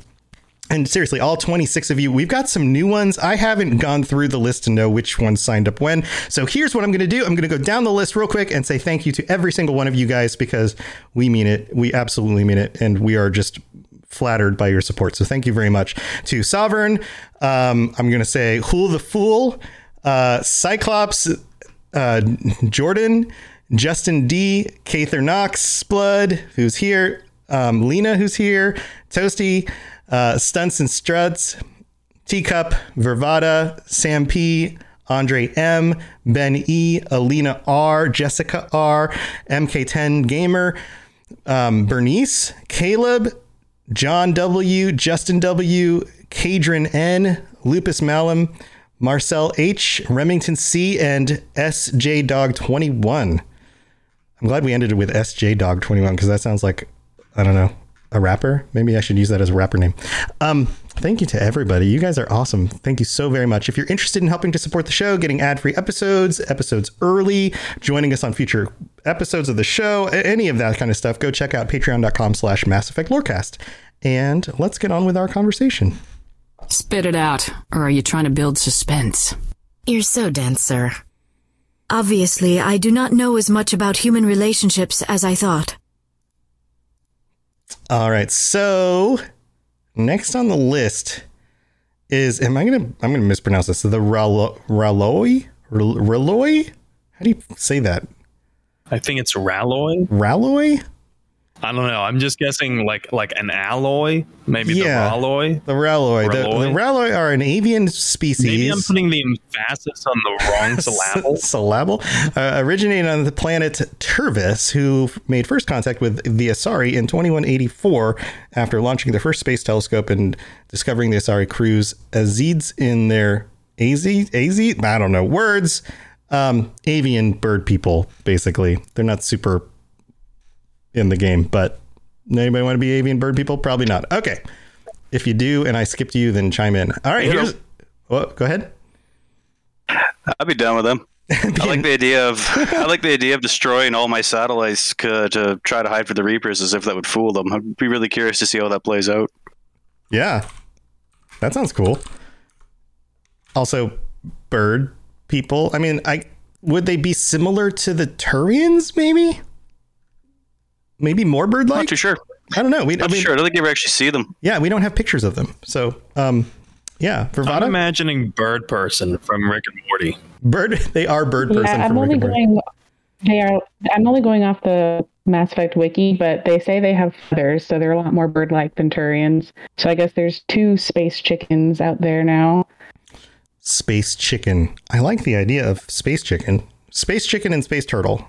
and seriously, all 26 of you, we've got some new ones. I haven't gone through the list to know which ones signed up when. So here's what I'm going to do I'm going to go down the list real quick and say thank you to every single one of you guys because we mean it. We absolutely mean it. And we are just flattered by your support. So thank you very much to Sovereign. Um, I'm going to say Hul the Fool, uh, Cyclops, uh, Jordan, Justin D, Kather Knox, Blood, who's here, um, Lena, who's here, Toasty, uh, Stunts and Struts, Teacup, Vervada, Sam P, Andre M, Ben E, Alina R, Jessica R, MK10 Gamer, um, Bernice, Caleb, John W, Justin W, Kadrin N, Lupus Malum, Marcel H, Remington C, and SJ Dog 21. I'm glad we ended it with SJ Dog 21 because that sounds like, I don't know, a rapper. Maybe I should use that as a rapper name. Um, thank you to everybody. You guys are awesome. Thank you so very much. If you're interested in helping to support the show, getting ad free episodes, episodes early, joining us on future episodes of the show, any of that kind of stuff, go check out patreon.com slash Mass Effect Lorecast. And let's get on with our conversation. Spit it out, or are you trying to build suspense? You're so dense, sir. Obviously, I do not know as much about human relationships as I thought. All right. So next on the list is am I gonna I'm gonna mispronounce this the Ralo- Raloi Raloi? How do you say that? I think it's Ralloy. Ralloy. I don't know. I'm just guessing like like an alloy, maybe Yeah. the Ralloy. The Ralloy. The, Ralloy? the Ralloy are an avian species. Maybe I'm putting the emphasis on the wrong <laughs> syllable. syllable, uh, originated on the planet Turvis, who made first contact with the Asari in 2184 after launching their first space telescope and discovering the Asari crew's Azids in their Az Az I don't know words. Um, avian bird people, basically. They're not super in the game, but anybody want to be avian bird people? Probably not. Okay. If you do, and I skipped you, then chime in. All right. Yeah. Here's. Oh, go ahead. I'd be done with them. <laughs> I like the idea of I like the idea of destroying all my satellites uh, to try to hide for the Reapers, as if that would fool them. I'd be really curious to see how that plays out. Yeah. That sounds cool. Also, bird people. I mean, I would they be similar to the Turians, maybe? Maybe more bird like? Not too sure. I don't know. We, I mean, sure. I don't think you ever actually see them. yeah, we don't have pictures of them. So, um, yeah, I'm imagining Bird Person from Rick and Morty. bird. <laughs> They are bird person Yeah, I'm from Rick only and Morty. going. They are. I'm only going off the Mass Effect wiki, but they say they have feathers, so they're a lot more bird-like than Turians. So I guess there's two space chickens out there now. Space chicken. I like the idea of space chicken. Space chicken and space turtle.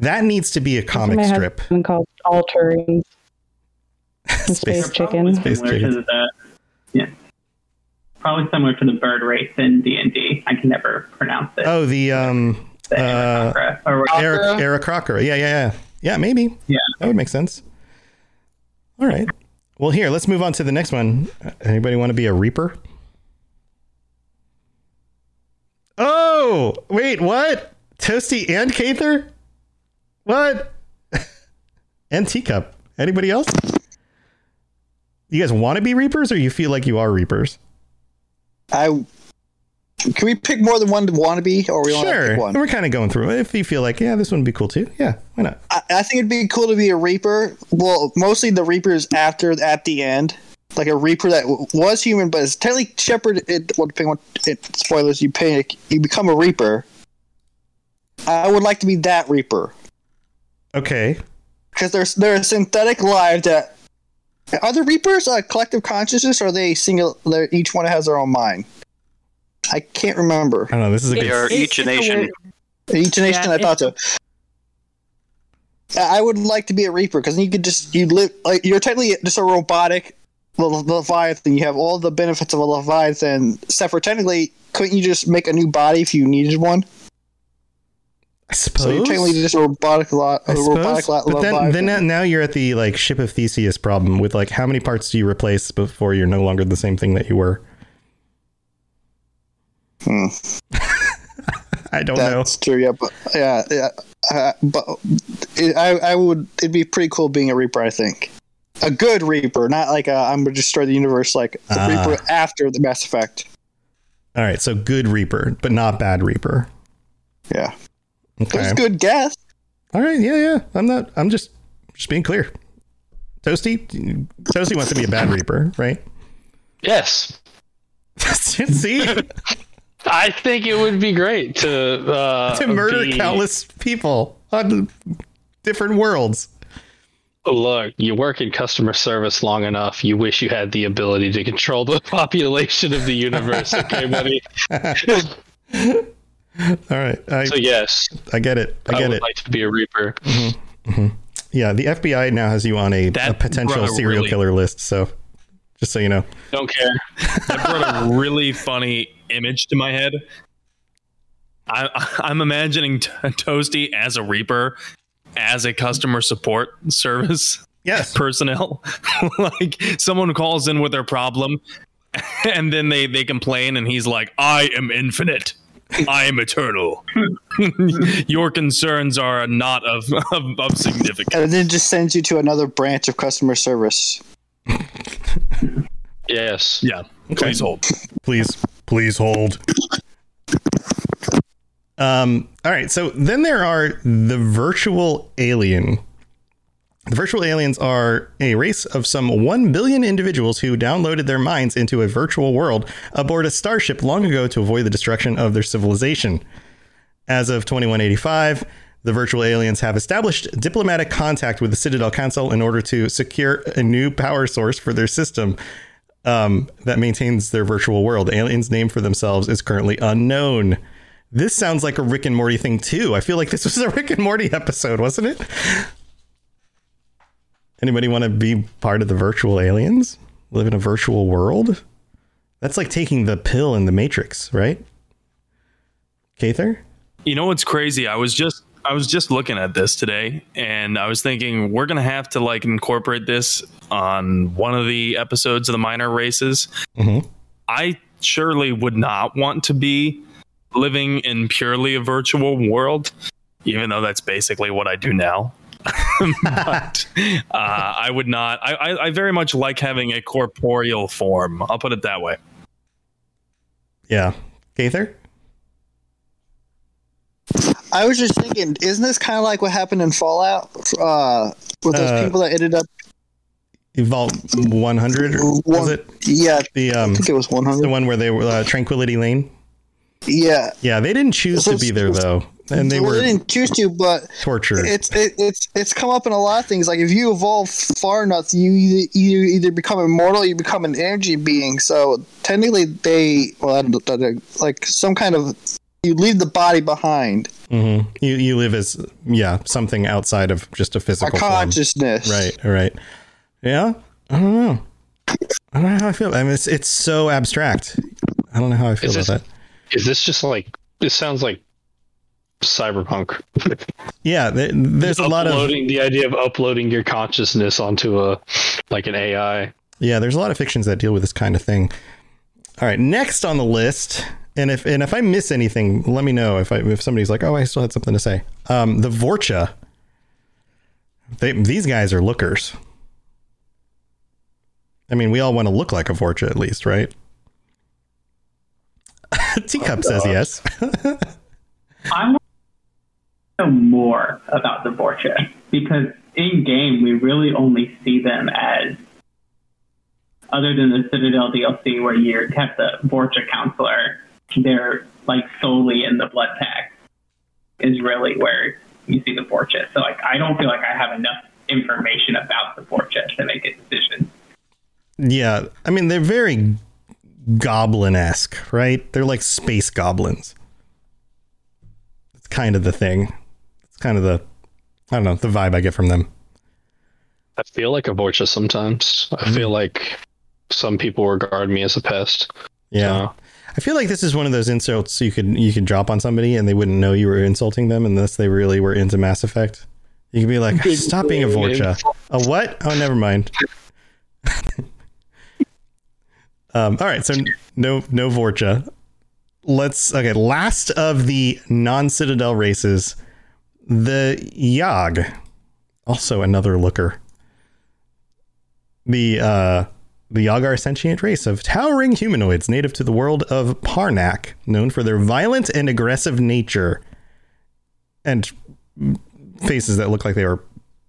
That needs to be a comic Somebody has strip. one called All Turians. <laughs> and Space- space chickens. Space similar chickens. the yeah, probably similar to the bird race in D and D. I can never pronounce it. Oh, the um, uh, Or what- Eric Aarakocra. Yeah, yeah, yeah. Yeah, maybe. Yeah. That would make sense. All right. Well, here, let's move on to the next one. Uh, Anybody want to be a Reaper? Oh, wait, what? Toasty and Kather? What? <laughs> and Teacup. Anybody else? You guys want to be Reapers or you feel like you are Reapers? I can we pick more than one to want to be, or we only Sure. pick one? We're kind of going through it. If you feel like, yeah, this one would be cool too. Yeah, why not? I, I think it'd be cool to be a Reaper. Well, mostly the Reapers after at the end, like a Reaper that w- was human, but is technically Shepard. It, well, depending on what it, spoilers you pick, you become a Reaper. I would like to be that Reaper Okay. because there's they're a synthetic life that are the Reapers a collective consciousness, or are they single? They're, each one has their own mind. I can't remember. I don't know. This is a They good. are each a nation. Each nation, Yeah, I thought so. I I would like to be a Reaper because you could just you live like you're technically just a robotic Leviathan. You have all the benefits of a Leviathan, except for technically, couldn't you just make a new body if you needed one? I suppose. So you're technically just a robotic lot, I a robotic suppose. lot, But then, then now- now you're at the like ship of Theseus problem with like how many parts do you replace before you're no longer the same thing that you were? Hmm. <laughs> I don't know. That's true. Yeah, but yeah, yeah. Uh, but it, I, I would. It'd be pretty cool being a Reaper. I think a good Reaper, not like a, I'm gonna destroy the universe, like the Ah. Reaper after the Mass Effect. All right, so good Reaper, but not bad Reaper. Yeah, Okay. it's good guess. All right, yeah, yeah. I'm not. I'm just just being clear. Toasty, Toasty wants to be a bad Reaper, right? Yes. <laughs> See, I think it would be great to uh, to murder be- countless people on different worlds. Look, you work in customer service long enough. You wish you had the ability to control the <laughs> population of the universe. Okay, buddy. <laughs> <laughs> All right, I, So yes, I get it. I I, get would it. like to be a reaper. Mm-hmm, mm-hmm. Yeah, the FBI now has you on a, a potential serial really- killer list. So, just so you know, Don't care. <laughs> That brought a really funny image to my head. I, <laughs> I'm imagining T- Toasty as a Reaper, as a customer support service yes, personnel. like someone calls in with their problem, and then they they complain, and he's like, "I am infinite." I am eternal. <laughs> Your concerns are not of, of, of significance. And then just sends you to another branch of customer service. Yes. Yeah. Please hold. please, please hold. Um. All right. So then there are the virtual alien. The virtual aliens are a race of some 1 billion individuals who downloaded their minds into a virtual world aboard a starship long ago to avoid the destruction of their civilization. As of 2185, The virtual aliens have established diplomatic contact with the Citadel Council in order to secure a new power source for their system um, that maintains their virtual world. Aliens' name for themselves is currently unknown. This sounds like a Rick and Morty thing too. I feel like this was a <laughs> Rick and Morty episode, wasn't it? Anybody want to be part of the virtual aliens? Live in a virtual world? That's like taking the pill in the Matrix, right? Kather? You know what's crazy? I was just I was just looking at this today and I was thinking we're gonna have to like incorporate this on one of the episodes of the minor races. Mm-hmm. I surely would not want to be living in purely a virtual world, even though that's basically what I do now. <laughs> but uh, I would not. I, I, I very much like having a corporeal form. I'll put it that way. Yeah. Gaither? I was just thinking, isn't this kind of like what happened in Fallout uh, with those Uh, people that ended up? Vault 100? or Was it? Yeah, The, um, I think it was 100. The one where they were uh, Tranquility Lane? Yeah, Yeah, they didn't choose to be there though. And they well, were they didn't choose to, but tortured. it's it, it's it's come up in a lot of things. Like if you evolve far enough, you either you either become immortal, or you become an energy being. So technically, they well, I don't know, like some kind of you leave the body behind. hmm You you live as yeah something outside of just a physical A form. consciousness. Right. Right. Yeah. I don't know. I don't know how I feel. I mean, it's it's so abstract. I don't know how I feel Is about this, that. Is this just like this sounds like cyberpunk? Yeah. There, there's a lot of uploading the idea of uploading your consciousness onto a like an AI. Yeah, there's a lot of fictions that deal with this kind of thing. All right, next on the list, and if and if I miss anything, let me know if I if somebody's like, oh, I still had something to say. Um, the Vorcha. They, these guys are lookers. I mean, we all want to look like a Vorcha at least, right? <laughs> Teacup says oh, yes. I want to know more about the Vorcha because in game we really only see them as, other than the Citadel DLC where you have the Vorcha counselor, they're like solely in the Blood Pact is really where you see the Vorcha. So like I don't feel like I have enough information about the Vorcha to make a decision. yeah, I mean they're very goblin esque, right? They're like space goblins. It's kind of the thing. It's kind of the I don't know the vibe I get from them. I feel like a Vorcha sometimes. I mm-hmm. feel like some people regard me as a pest. Yeah. I feel like this is one of those insults you could you could drop on somebody and they wouldn't know you were insulting them unless they really were into Mass Effect. You could be like, <laughs> "Stop being a Vorcha." A what? Oh, never mind. <laughs> um, all right, so no no Vorcha. Let's okay. Last of the non-Citadel races, the Yahg, also another looker. The uh, the Yahg are a sentient race of towering humanoids native to the world of Parnack, known for their violent and aggressive nature and faces that look like they were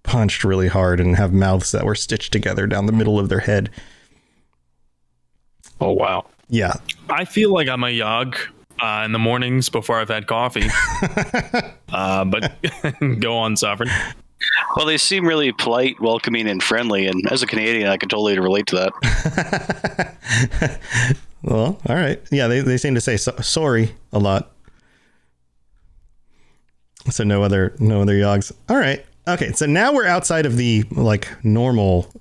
punched really hard and have mouths that were stitched together down the middle of their head. Oh wow. Yeah. I feel like I'm a Yahg uh, in the mornings before I've had coffee. <laughs> uh, but <laughs> go on, Sovereign. Well, they seem really polite, welcoming, and friendly. And as a Canadian, I can totally relate to that. <laughs> Well, all right. Yeah, they, they seem to say so- sorry a lot. So no other no other Yahgs. All right. Okay. So now we're outside of the like normal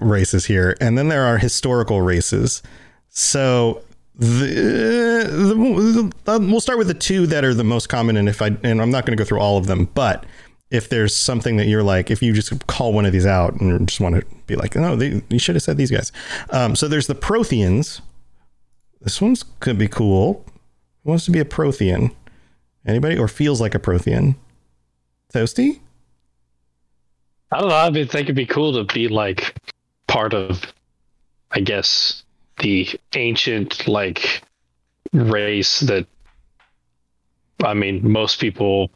races here, and then there are historical races. So the, the, the we'll start with the two that are the most common, and if I and I'm not going to go through all of them, but if there's something that you're like, if you just call one of these out and just want to be like, no, they, you should have said these guys. Um, so there's the Protheans. This one's could be cool. Who wants to be a Prothean? Anybody or feels like a Prothean? Toasty? I don't know. I mean, think it'd be cool to be like part of, I guess, the ancient like race that. I mean, most people,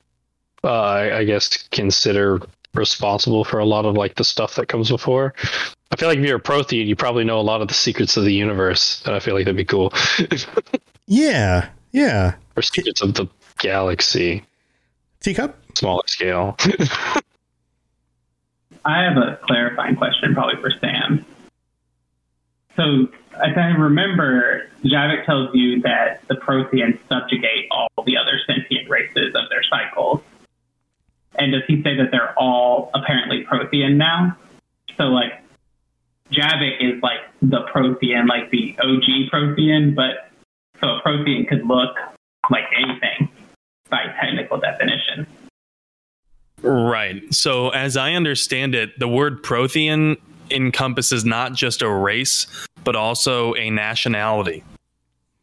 uh, I, I guess, consider responsible for a lot of like the stuff that comes before. I feel like if you're a Prothean, you probably know a lot of the secrets of the universe, and I feel like that'd be cool. <laughs> Yeah, yeah. or secrets of the galaxy. Teacup? smaller scale. <laughs> I have a clarifying question, probably for Sam. So, as I remember, Javik tells you that the Protheans subjugate all the other sentient races of their cycles. And does he say that they're all apparently Prothean now? So, like, Javik is like the Prothean, like the OG Prothean, but so a Prothean could look like anything by technical definition. Right. So, as I understand it, the word Prothean encompasses not just a race, but also a nationality.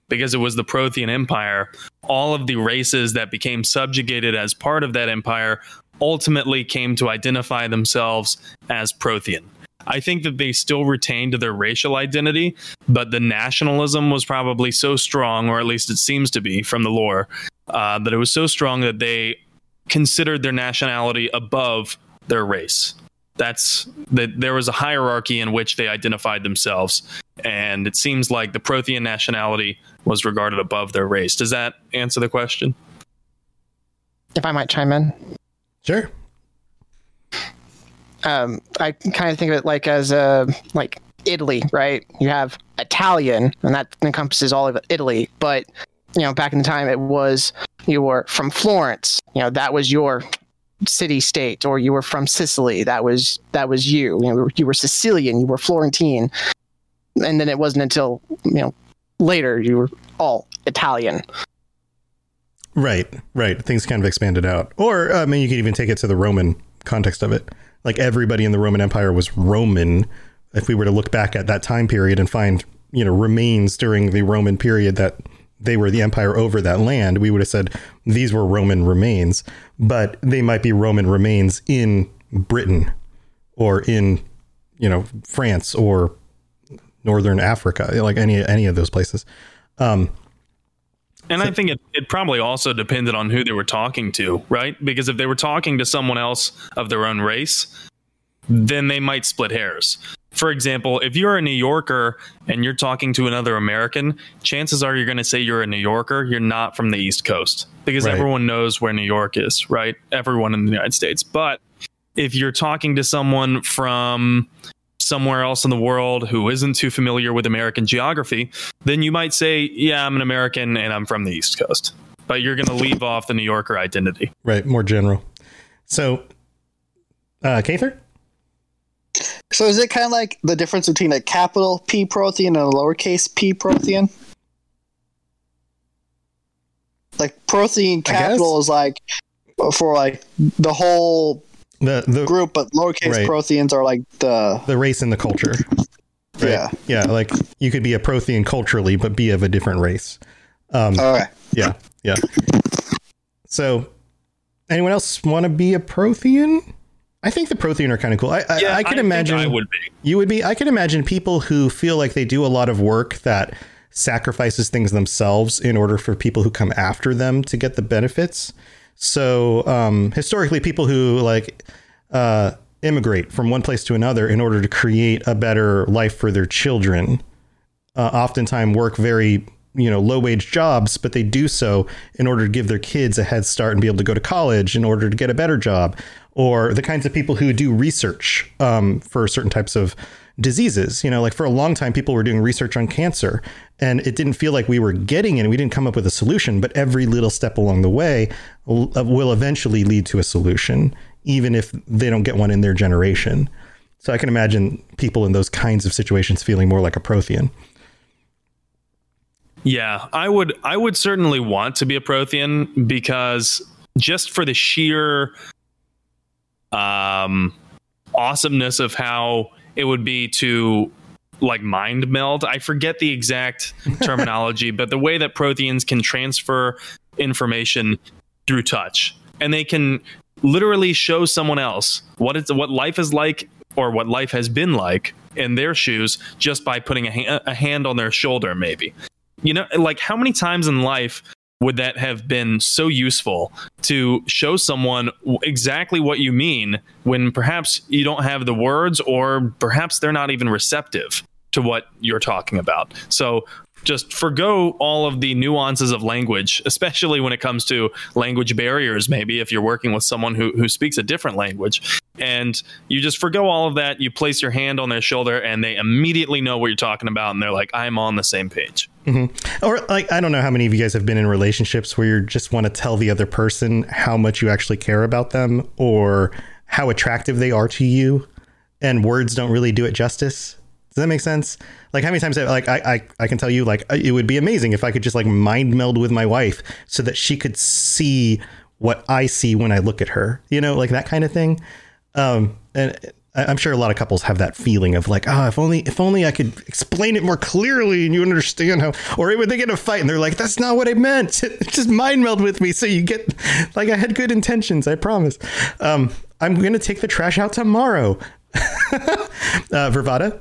Because it was the Prothean Empire, all of the races that became subjugated as part of that empire ultimately came to identify themselves as Prothean. I think that they still retained their racial identity, but the nationalism was probably so strong, or at least it seems to be from the lore, uh, that it was so strong that they considered their nationality above their race. That's that there was a hierarchy in which they identified themselves, and it seems like the Prothean nationality was regarded above their race. Does that answer the question? If I might chime in. Sure. Um, I kind of think of it like as a like Italy, right? You have Italian, and that encompasses all of Italy. But you know, back in the time, it was you were from Florence. You know, that was your city state, or you were from Sicily. That was that was you. You know, you were Sicilian. You were Florentine. And then it wasn't until you know later you were all Italian. Right, right. Things kind of expanded out. Or, I mean, you could even take it to the Roman context of it. Like everybody in the Roman Empire was Roman. If we were to look back at that time period and find, you know, remains during the Roman period that they were the empire over that land, we would have said these were Roman remains, but they might be Roman remains in Britain or in, you know, France or northern Africa, like any any of those places. Um, And I think it, it probably also depended on who they were talking to, right? Because if they were talking to someone else of their own race, then they might split hairs. For example, if you're a New Yorker and you're talking to another American, chances are you're going to say you're a New Yorker. You're not from the East Coast because Right. everyone knows where New York is, right? Everyone in the United States. But if you're talking to someone from somewhere else in the world who isn't too familiar with American geography, then you might say, Yeah, I'm an American and I'm from the East Coast. But you're going to leave off the New Yorker identity. right, more general. So, uh, Kather? So is it kind of like the difference between a capital P Prothean and a lowercase p Prothean? Like Prothean capital is like for like the whole the, the group, but lowercase Right. Protheans are like the the race and the culture. Right? Yeah. Yeah. Like you could be a Prothean culturally, but be of a different race. Um, Okay. Yeah. Yeah. So, anyone else want to be a Prothean? I think the Prothean are kind of cool. I, I, Yeah, I could I imagine. I would be. You would be. I could imagine people who feel like they do a lot of work that sacrifices things themselves in order for people who come after them to get the benefits. So um, historically, people who like uh, immigrate from one place to another in order to create a better life for their children, uh, oftentimes work very you know low wage jobs, but they do so in order to give their kids a head start and be able to go to college in order to get a better job. Or the kinds of people who do research um, for certain types of diseases. You know, like for a long time, people were doing research on cancer, and it didn't feel like we were getting it. We didn't come up with a solution, but every little step along the way will uh, will eventually lead to a solution, even if they don't get one in their generation. So I can imagine people in those kinds of situations feeling more like a Prothean. Yeah, I would I would certainly want to be a Prothean because just for the sheer um awesomeness of how it would be to like mind meld. I forget the exact <laughs> terminology, but the way that Protheans can transfer information through touch and they can literally show someone else what it's what life is like or what life has been like in their shoes just by putting a, ha- a hand on their shoulder maybe you know like how many times in life would that have been so useful to show someone exactly what you mean when perhaps you don't have the words or perhaps they're not even receptive to what you're talking about so just forgo all of the nuances of language, <laughs> especially when it comes to language barriers. Maybe if you're working with someone who, who speaks a different language, and you just forgo all of that, you place your hand on their shoulder, and they immediately know what you're talking about, and they're like, "I'm on the same page." Mm-hmm. Or like I don't know how many of you guys have been in relationships where you just want to tell the other person how much you actually care about them or how attractive they are to you, and words don't really do it justice. Does that make sense? Like how many times I, like I, I I can tell you like it would be amazing if I could just like mind meld with my wife so that she could see what I see when I look at her. You know, like that kind of thing. Um, and I'm sure a lot of couples have that feeling of like, oh, if only if only I could explain it more clearly and you understand how. Or when they get in a fight and they're like, that's not what I meant. <laughs> just mind meld with me so you get like I had good intentions. I promise. Um, I'm gonna take the trash out tomorrow. <laughs> uh, Vervada.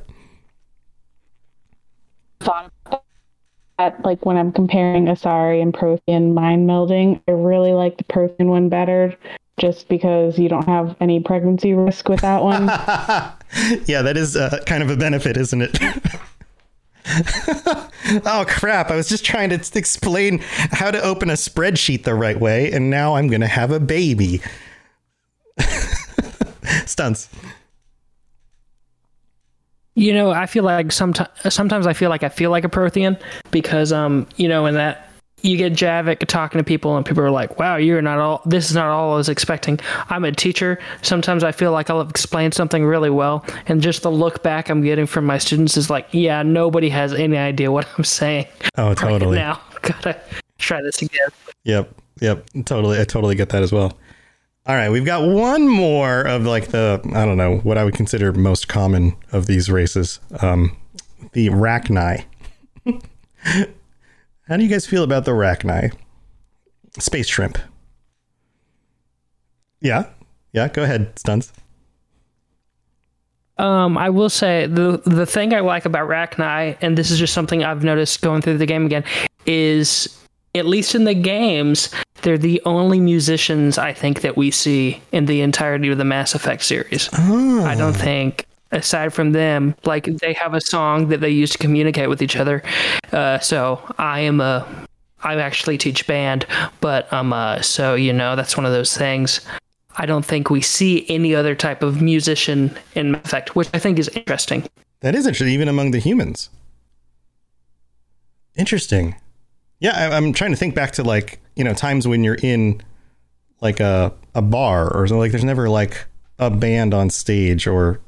that like when I'm comparing Asari and Prothean mind melding, I really like the Prothean one better just because you don't have any pregnancy risk with that one. <laughs> yeah, that is uh, kind of a benefit, isn't it? <laughs> oh crap! I was just trying to explain how to open a spreadsheet the right way, and now I'm gonna have a baby. <laughs> Stunts. You know, I feel like sometimes sometimes I feel like I feel like a Prothean because um, you know, in that you get Javik talking to people and people are like, "Wow, you're not all. This is not all I was expecting." I'm a teacher. Sometimes I feel like I'll have explained something really well, and just the look back I'm getting from my students is like, "Yeah, nobody has any idea what I'm saying." Oh, totally. now, <laughs> gotta try this again. Yep. Yep. Totally. I totally get that as well. All right. We've got one more of like the, I don't know, what I would consider most common of these races. Um, the Rachni. <laughs> How do you guys feel about the Rachni? Space shrimp. Yeah. Yeah. Go ahead, Stunts. Um, I will say the the thing I like about Rachni, and this is just something I've noticed going through the game again, is at least in the games, they're the only musicians I think that we see in the entirety of the Mass Effect series. I don't think aside from them, like they have a song that they use to communicate with each other. Uh, so I am a I actually teach band, but um, uh, so you know that's one of those things. I don't think we see any other type of musician in Effect, which I think is interesting. That is interesting, even among the humans. Interesting. Yeah, I, I'm trying to think back to like you know times when you're in like a a bar or something. Like there's never like a band on stage or.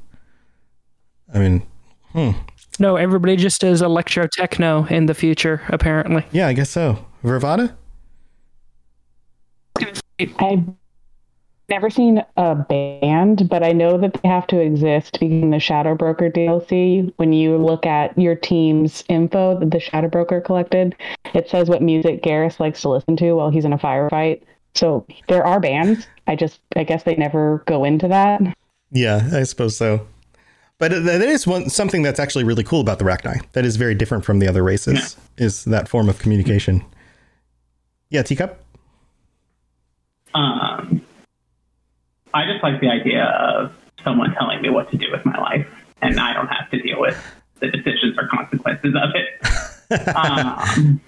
I mean, hmm. No, everybody just does electro techno in the future, apparently. Yeah, I guess so. Vervada? I've never seen a band, but I know that they have to exist because in the Shadow Broker DLC, when you look at your team's info that the Shadow Broker collected, it says what music Garrus likes to listen to while he's in a firefight. So there are bands. I just, I guess they never go into that. Yeah, I suppose so. But that is one something that's actually really cool about the Rachni. That is very different from the other races. Is that form of communication? Yeah, teacup. Um, I just like the idea of someone telling me what to do with my life, and I don't have to deal with the decisions or consequences of it. <laughs> um,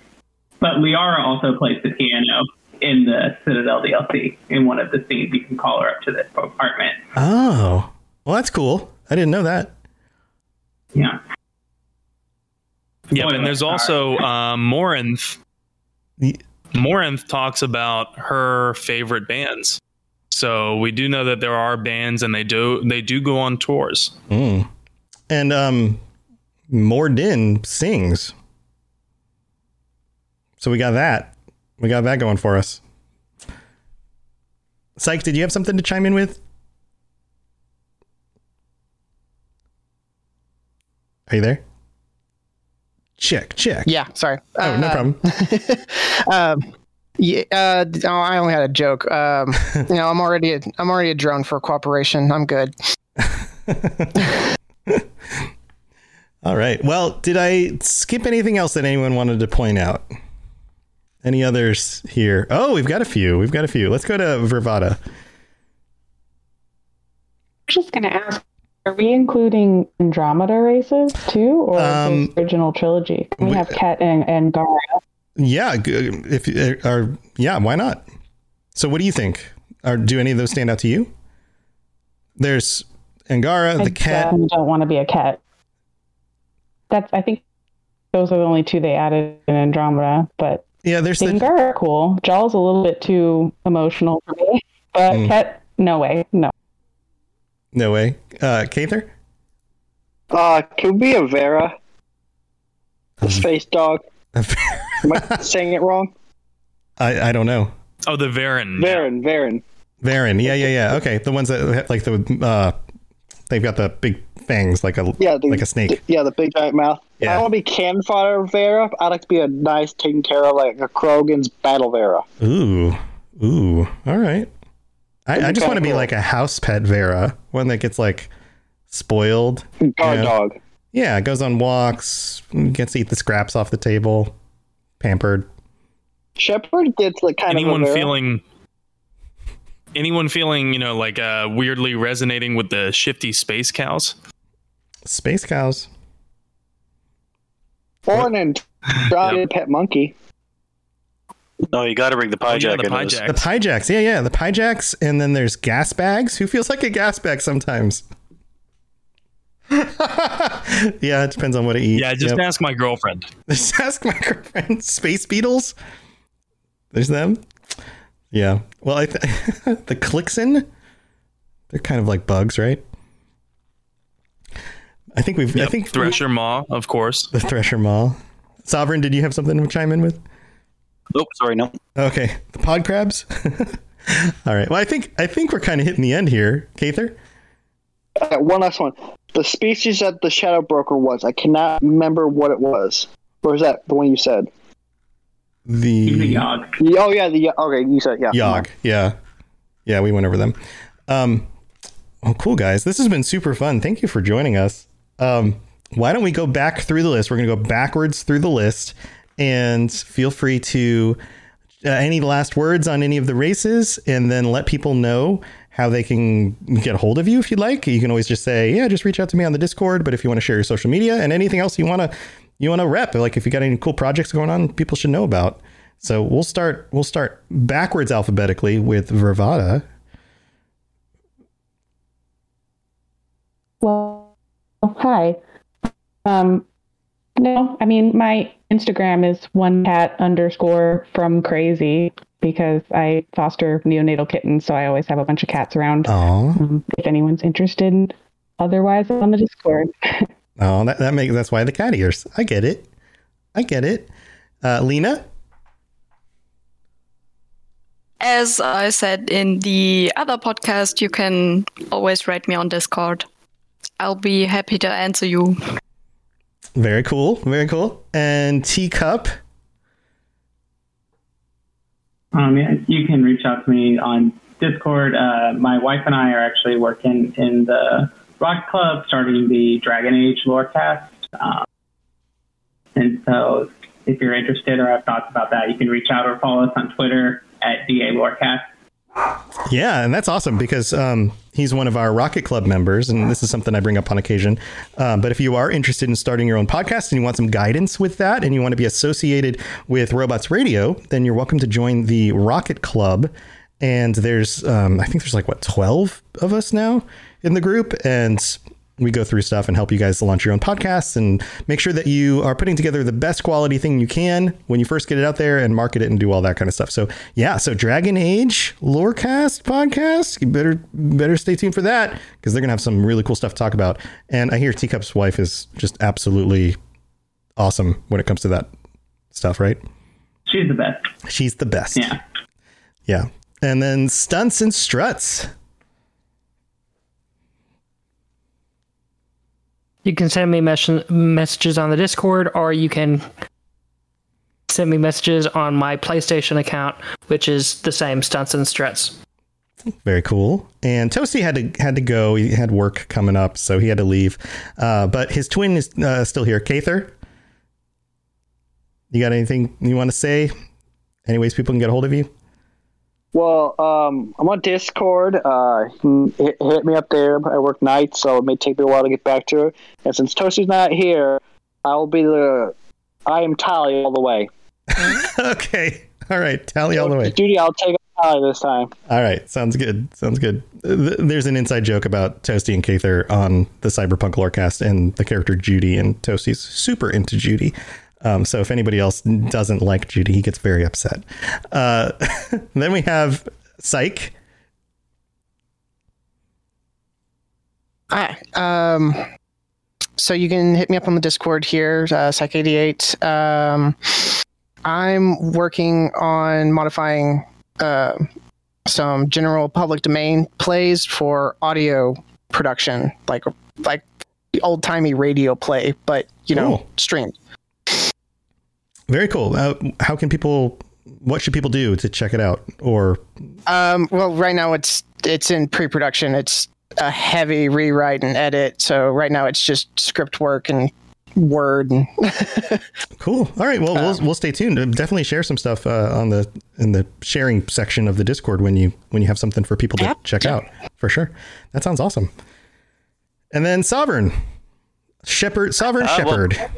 but Liara also plays the piano in the Citadel DLC. In one of the scenes, you can call her up to the apartment. Oh, well, that's cool. I didn't know that. Yeah. Yeah, and there's also um, Morinth. Morinth talks about her favorite bands. So we do know that there are bands, and they do they do go on tours. Mm. And um, Mordin sings. So we got that. We got that going for us. Psych, did you have something to chime in with? Are you there? Check, check. Yeah, sorry. Oh, no Uh, problem. <laughs> um, yeah, uh, no, I only had a joke. Um, <laughs> you know, I'm already a, I'm already a drone for cooperation. I'm good. <laughs> All right. Well, did I skip anything else that anyone wanted to point out? Any others here? Oh, we've got a few. We've got a few. Let's go to Vervada. I'm just going to ask Are we including Andromeda races too, or Um, the original trilogy? We, have Kett and, and Gara. Yeah, if uh, are yeah, why not? So, what do you think? Or do any of those stand out to you? There's Angara, I the Kett. definitely don't want to be a Kett. That's I think those are the only two they added in Andromeda, but yeah, there's the Angara cool. Jaal's a little bit too emotional for me, but Mm. Kett, no way, no. No way. Uh, Kather? Uh, could be a Vera. The space dog. <laughs> Am I saying it wrong? I, I don't know. Oh, the Varren. Varren, Varren. Varren. Yeah, yeah, yeah. Okay, the ones that have, like the uh, they've got the big fangs like a Yeah, the, like a snake. Yeah, the big giant mouth. I Yeah. don't want to be cannon fodder Vera. I'd like to be a nice, taken care of, like a Krogan's battle Vera. Ooh, ooh. All right. I, I just want to kinda be like a house pet Varren, one that gets like spoiled. Guard dog. Yeah, goes on walks, gets to eat the scraps off the table, pampered. Shepherd gets like kind anyone of a Varren. feeling anyone feeling you know like uh weirdly resonating with the shifty space cows Space cows. or an Andromeda pet monkey. No, you got to bring the oh, pyjak the into pie this. The pyjaks. Yeah, yeah, the pyjaks. And then there's gas bags. Who feels like a gas bag sometimes? <laughs> yeah, it depends on what it eats. yeah just Yep. ask my girlfriend <laughs> Just ask my girlfriend. Space beetles. There's them. Yeah. Well, I th- <laughs> the Klixen. They're kind of like bugs, right? I think we've. I think thresher maw of course the Thresher Maw. Sovereign, did you have something to chime in with? Nope, sorry, no. Okay, the pod crabs. <laughs> All right. Well, I think I think we're kind of hitting the end here, Kather. Uh, one last one. The species that the Shadow Broker was, I cannot remember what it was. Or is that the one you said? The Yahg. Oh yeah, the okay. You said yeah. Yahg. Yeah. Yeah, we went over them. Um, well, cool guys. This has been super fun. Thank you for joining us. Um, why don't we go back through the list? We're going to go backwards through the list, and feel free to uh, any last words on any of the races, and then let people know how they can get a hold of you if you'd like. You can always just say, "Yeah, just reach out to me on the Discord." But if you want to share your social media and anything else you want to you want to rep, like if you got any cool projects going on, people should know about. So we'll start we'll start backwards alphabetically with Vervada. Well, hi. Um, no, I mean my Instagram is one cat underscore from crazy because I foster neonatal kittens, so I always have a bunch of cats around. Oh, Um, if anyone's interested, otherwise on the Discord. <laughs> oh, that that makes that's why the cat ears. I get it. I get it. Uh, Lena. As I said in the other podcast, you can always write me on Discord. I'll be happy to answer you. Very cool. Very cool. And Teacup. Um, you can reach out to me on Discord. Uh, my wife and I are actually working in the Rocket Club, starting the Dragon Age Lorecast. Um, and so, if you're interested or have thoughts about that, you can reach out or follow us on Twitter at DA Lorecast. Yeah, and that's awesome because um, he's one of our Rocket Club members, and this is something I bring up on occasion. Um, but if you are interested in starting your own podcast and you want some guidance with that, and you want to be associated with Robots Radio, then you're welcome to join the Rocket Club. And there's, um, I think there's like what, 12 of us now in the group, and we go through stuff and help you guys launch your own podcasts and make sure that you are putting together the best quality thing you can when you first get it out there and market it and do all that kind of stuff. So yeah, so Dragon Age Lorecast podcast, you better better stay tuned for that because they're gonna have some really cool stuff to talk about. And I hear Teacup's wife is just absolutely awesome when it comes to that stuff, right? She's the best. She's the best. Yeah. Yeah. And then stunts and struts. You can send me mes- messages on the Discord, or you can send me messages on my PlayStation account, which is the same stunts and struts. Very cool. And Toasty had to had to go. He had work coming up, so he had to leave. Uh, but his twin is uh, still here. Kather, you got anything you want to say? Anyways, people can get a hold of you? Well, um, I'm on Discord. Uh, hit, hit me up there. I work nights, so it may take me a while to get back to it. And since Toasty's not here, I will be the. I am Tali all the way. <laughs> okay. All right. Tali all the way. Duty, I'll take Tali this time. All right. Sounds good. Sounds good. There's an inside joke about Toasty and Kather on the Cyberpunk Lorecast and the character Judy, and Toasty's super into Judy. Um, so if anybody else doesn't like Judy, he gets very upset. Uh, <laughs> then we have Psych. Hi. Um, so you can hit me up on the Discord here, uh, Psych88. Um, I'm working on modifying uh, some general public domain plays for audio production, like like old timey radio play, but you know, Cool. streamed. Very cool. Uh, how can people? What should people do to check it out? Or Um, well, right now it's it's in pre-production. It's a heavy rewrite and edit. So right now it's just script work and Word. And <laughs> cool. All right. Well, we'll we'll stay tuned. Uh, Definitely share some stuff uh, on the in the sharing section of the Discord when you when you have something for people to check out. For sure. That sounds awesome. And then Sovereign Shepherd Sovereign Uh, Shepherd. Well,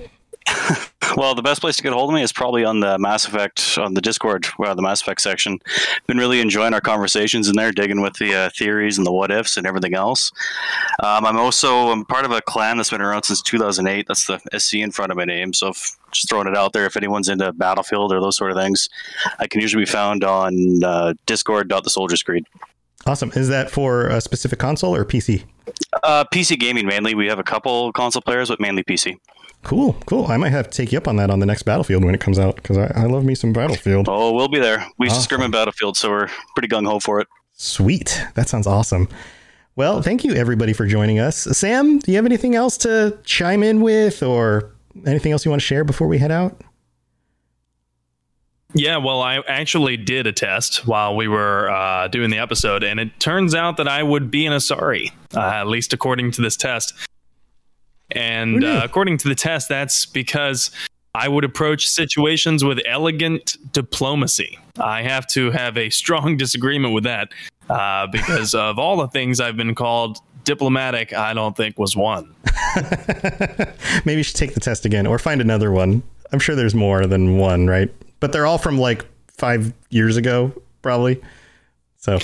<laughs> the best place to get a hold of me is probably on the Mass Effect on the Discord, uh, the Mass Effect section. Been really enjoying our conversations in there, digging with the uh, theories and the what ifs and everything else. Um, I'm also I'm part of a clan that's been around since 2008. That's the SC in front of my name. So if, just throwing it out there, if anyone's into Battlefield or those sort of things, I can usually be found on uh, Creed. Awesome. Is that for a specific console or PC? Uh, PC gaming mainly. We have a couple console players, but mainly PC. Cool, cool. I might have to take you up on that on the next Battlefield when it comes out because I, I love me some Battlefield. Oh, we'll be there. We used to Awesome. scrim in Battlefield, so we're pretty gung ho for it. Sweet. That sounds awesome. Well, thank you everybody for joining us. Sam, do you have anything else to chime in with or anything else you want to share before we head out? Yeah, well, I actually did a test while we were uh, doing the episode, and it turns out that I would be an Asari, uh, at least according to this test. And uh, according to the test, that's because I would approach situations with elegant diplomacy. I have to have a strong <laughs> disagreement with that uh, because <laughs> of all the things I've been called diplomatic, I don't think was one. <laughs> Maybe you should take the test again or find another one. I'm sure there's more than one, right? But they're all from like five years ago, probably. So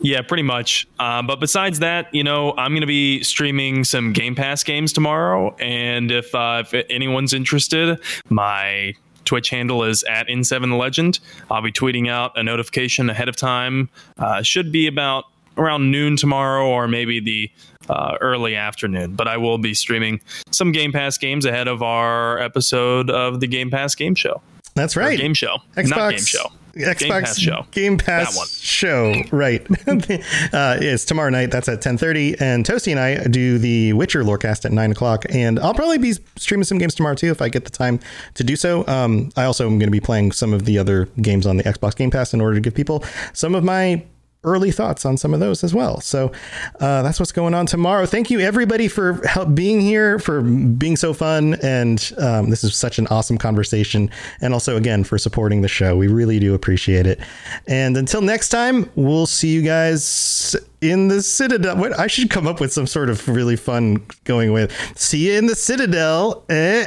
Yeah, pretty much. Um, but besides that, you know, I'm going to be streaming some Game Pass games tomorrow, and if uh, if anyone's interested, my Twitch handle is at In7Legend. I'll be tweeting out a notification ahead of time. Uh, should be about around noon tomorrow, or maybe the uh, early afternoon. But I will be streaming some Game Pass games ahead of our episode of the Game Pass Game Show. that's Or right. game show, Xbox, not game show. Xbox Game Pass show. Game Pass show, right? <laughs> uh, it's tomorrow night. That's at ten thirty. And Toasty and I do the Witcher Lorecast at nine o'clock. And I'll probably be streaming some games tomorrow too if I get the time to do so. Um, I also am going to be playing some of the other games on the Xbox Game Pass in order to give people some of my early thoughts on some of those as well. So uh, that's what's going on tomorrow. Thank you everybody for help being here, for being so fun, and um, this is such an awesome conversation. And also again for supporting the show, we really do appreciate it. And until next time, we'll see you guys in the Citadel. What I should come up with some sort of really fun going with. See you in the Citadel. Eh?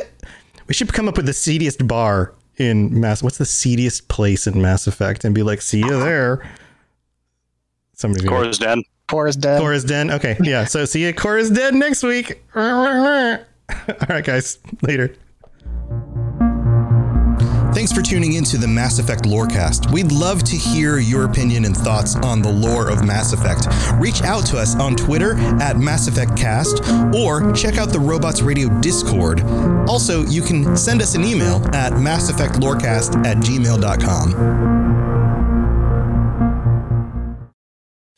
We should come up with the seediest bar in Mass. What's the seediest place in Mass Effect? And be like, see you there. Somebody's gonna- Chora's Den. Chora's Den. Cora's dead. Okay, yeah. So see you, Cora's dead next week. <laughs> All right, guys. Later. Thanks for tuning in to the Mass Effect Lorecast. We'd love to hear your opinion and thoughts on the lore of Mass Effect. Reach out to us on Twitter at Mass Effect Cast or check out the Robots Radio Discord. Also, you can send us an email at masseffectlorecast at gmail.com.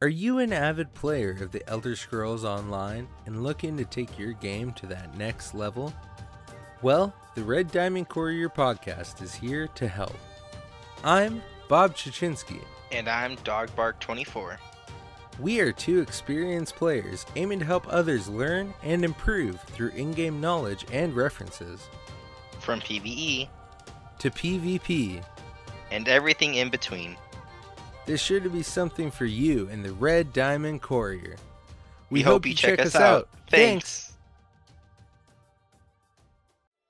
Are you an avid player of the Elder Scrolls Online and looking to take your game to that next level? Well, the Red Diamond Courier podcast is here to help. I'm Bob Chachinsky. And I'm Dogbark24. We are two experienced players aiming to help others learn and improve through in game knowledge and references. From PvE to PvP and everything in between. There's sure to be something for you in the Red Diamond Courier. We, we hope, hope, you check, check us out. out. Thanks.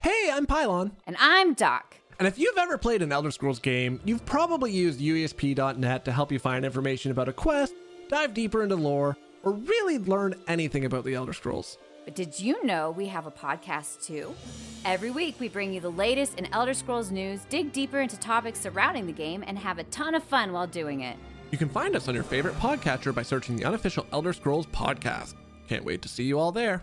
Hey, I'm Pylon. And I'm Doc. And if you've ever played an Elder Scrolls game, you've probably used UESP.net to help you find information about a quest, dive deeper into lore, or really learn anything about the Elder Scrolls. But did you know we have a podcast too? Every week, we bring you the latest in Elder Scrolls news, dig deeper into topics surrounding the game, and have a ton of fun while doing it. You can find us on your favorite podcatcher by searching the unofficial Elder Scrolls podcast. Can't wait to see you all there.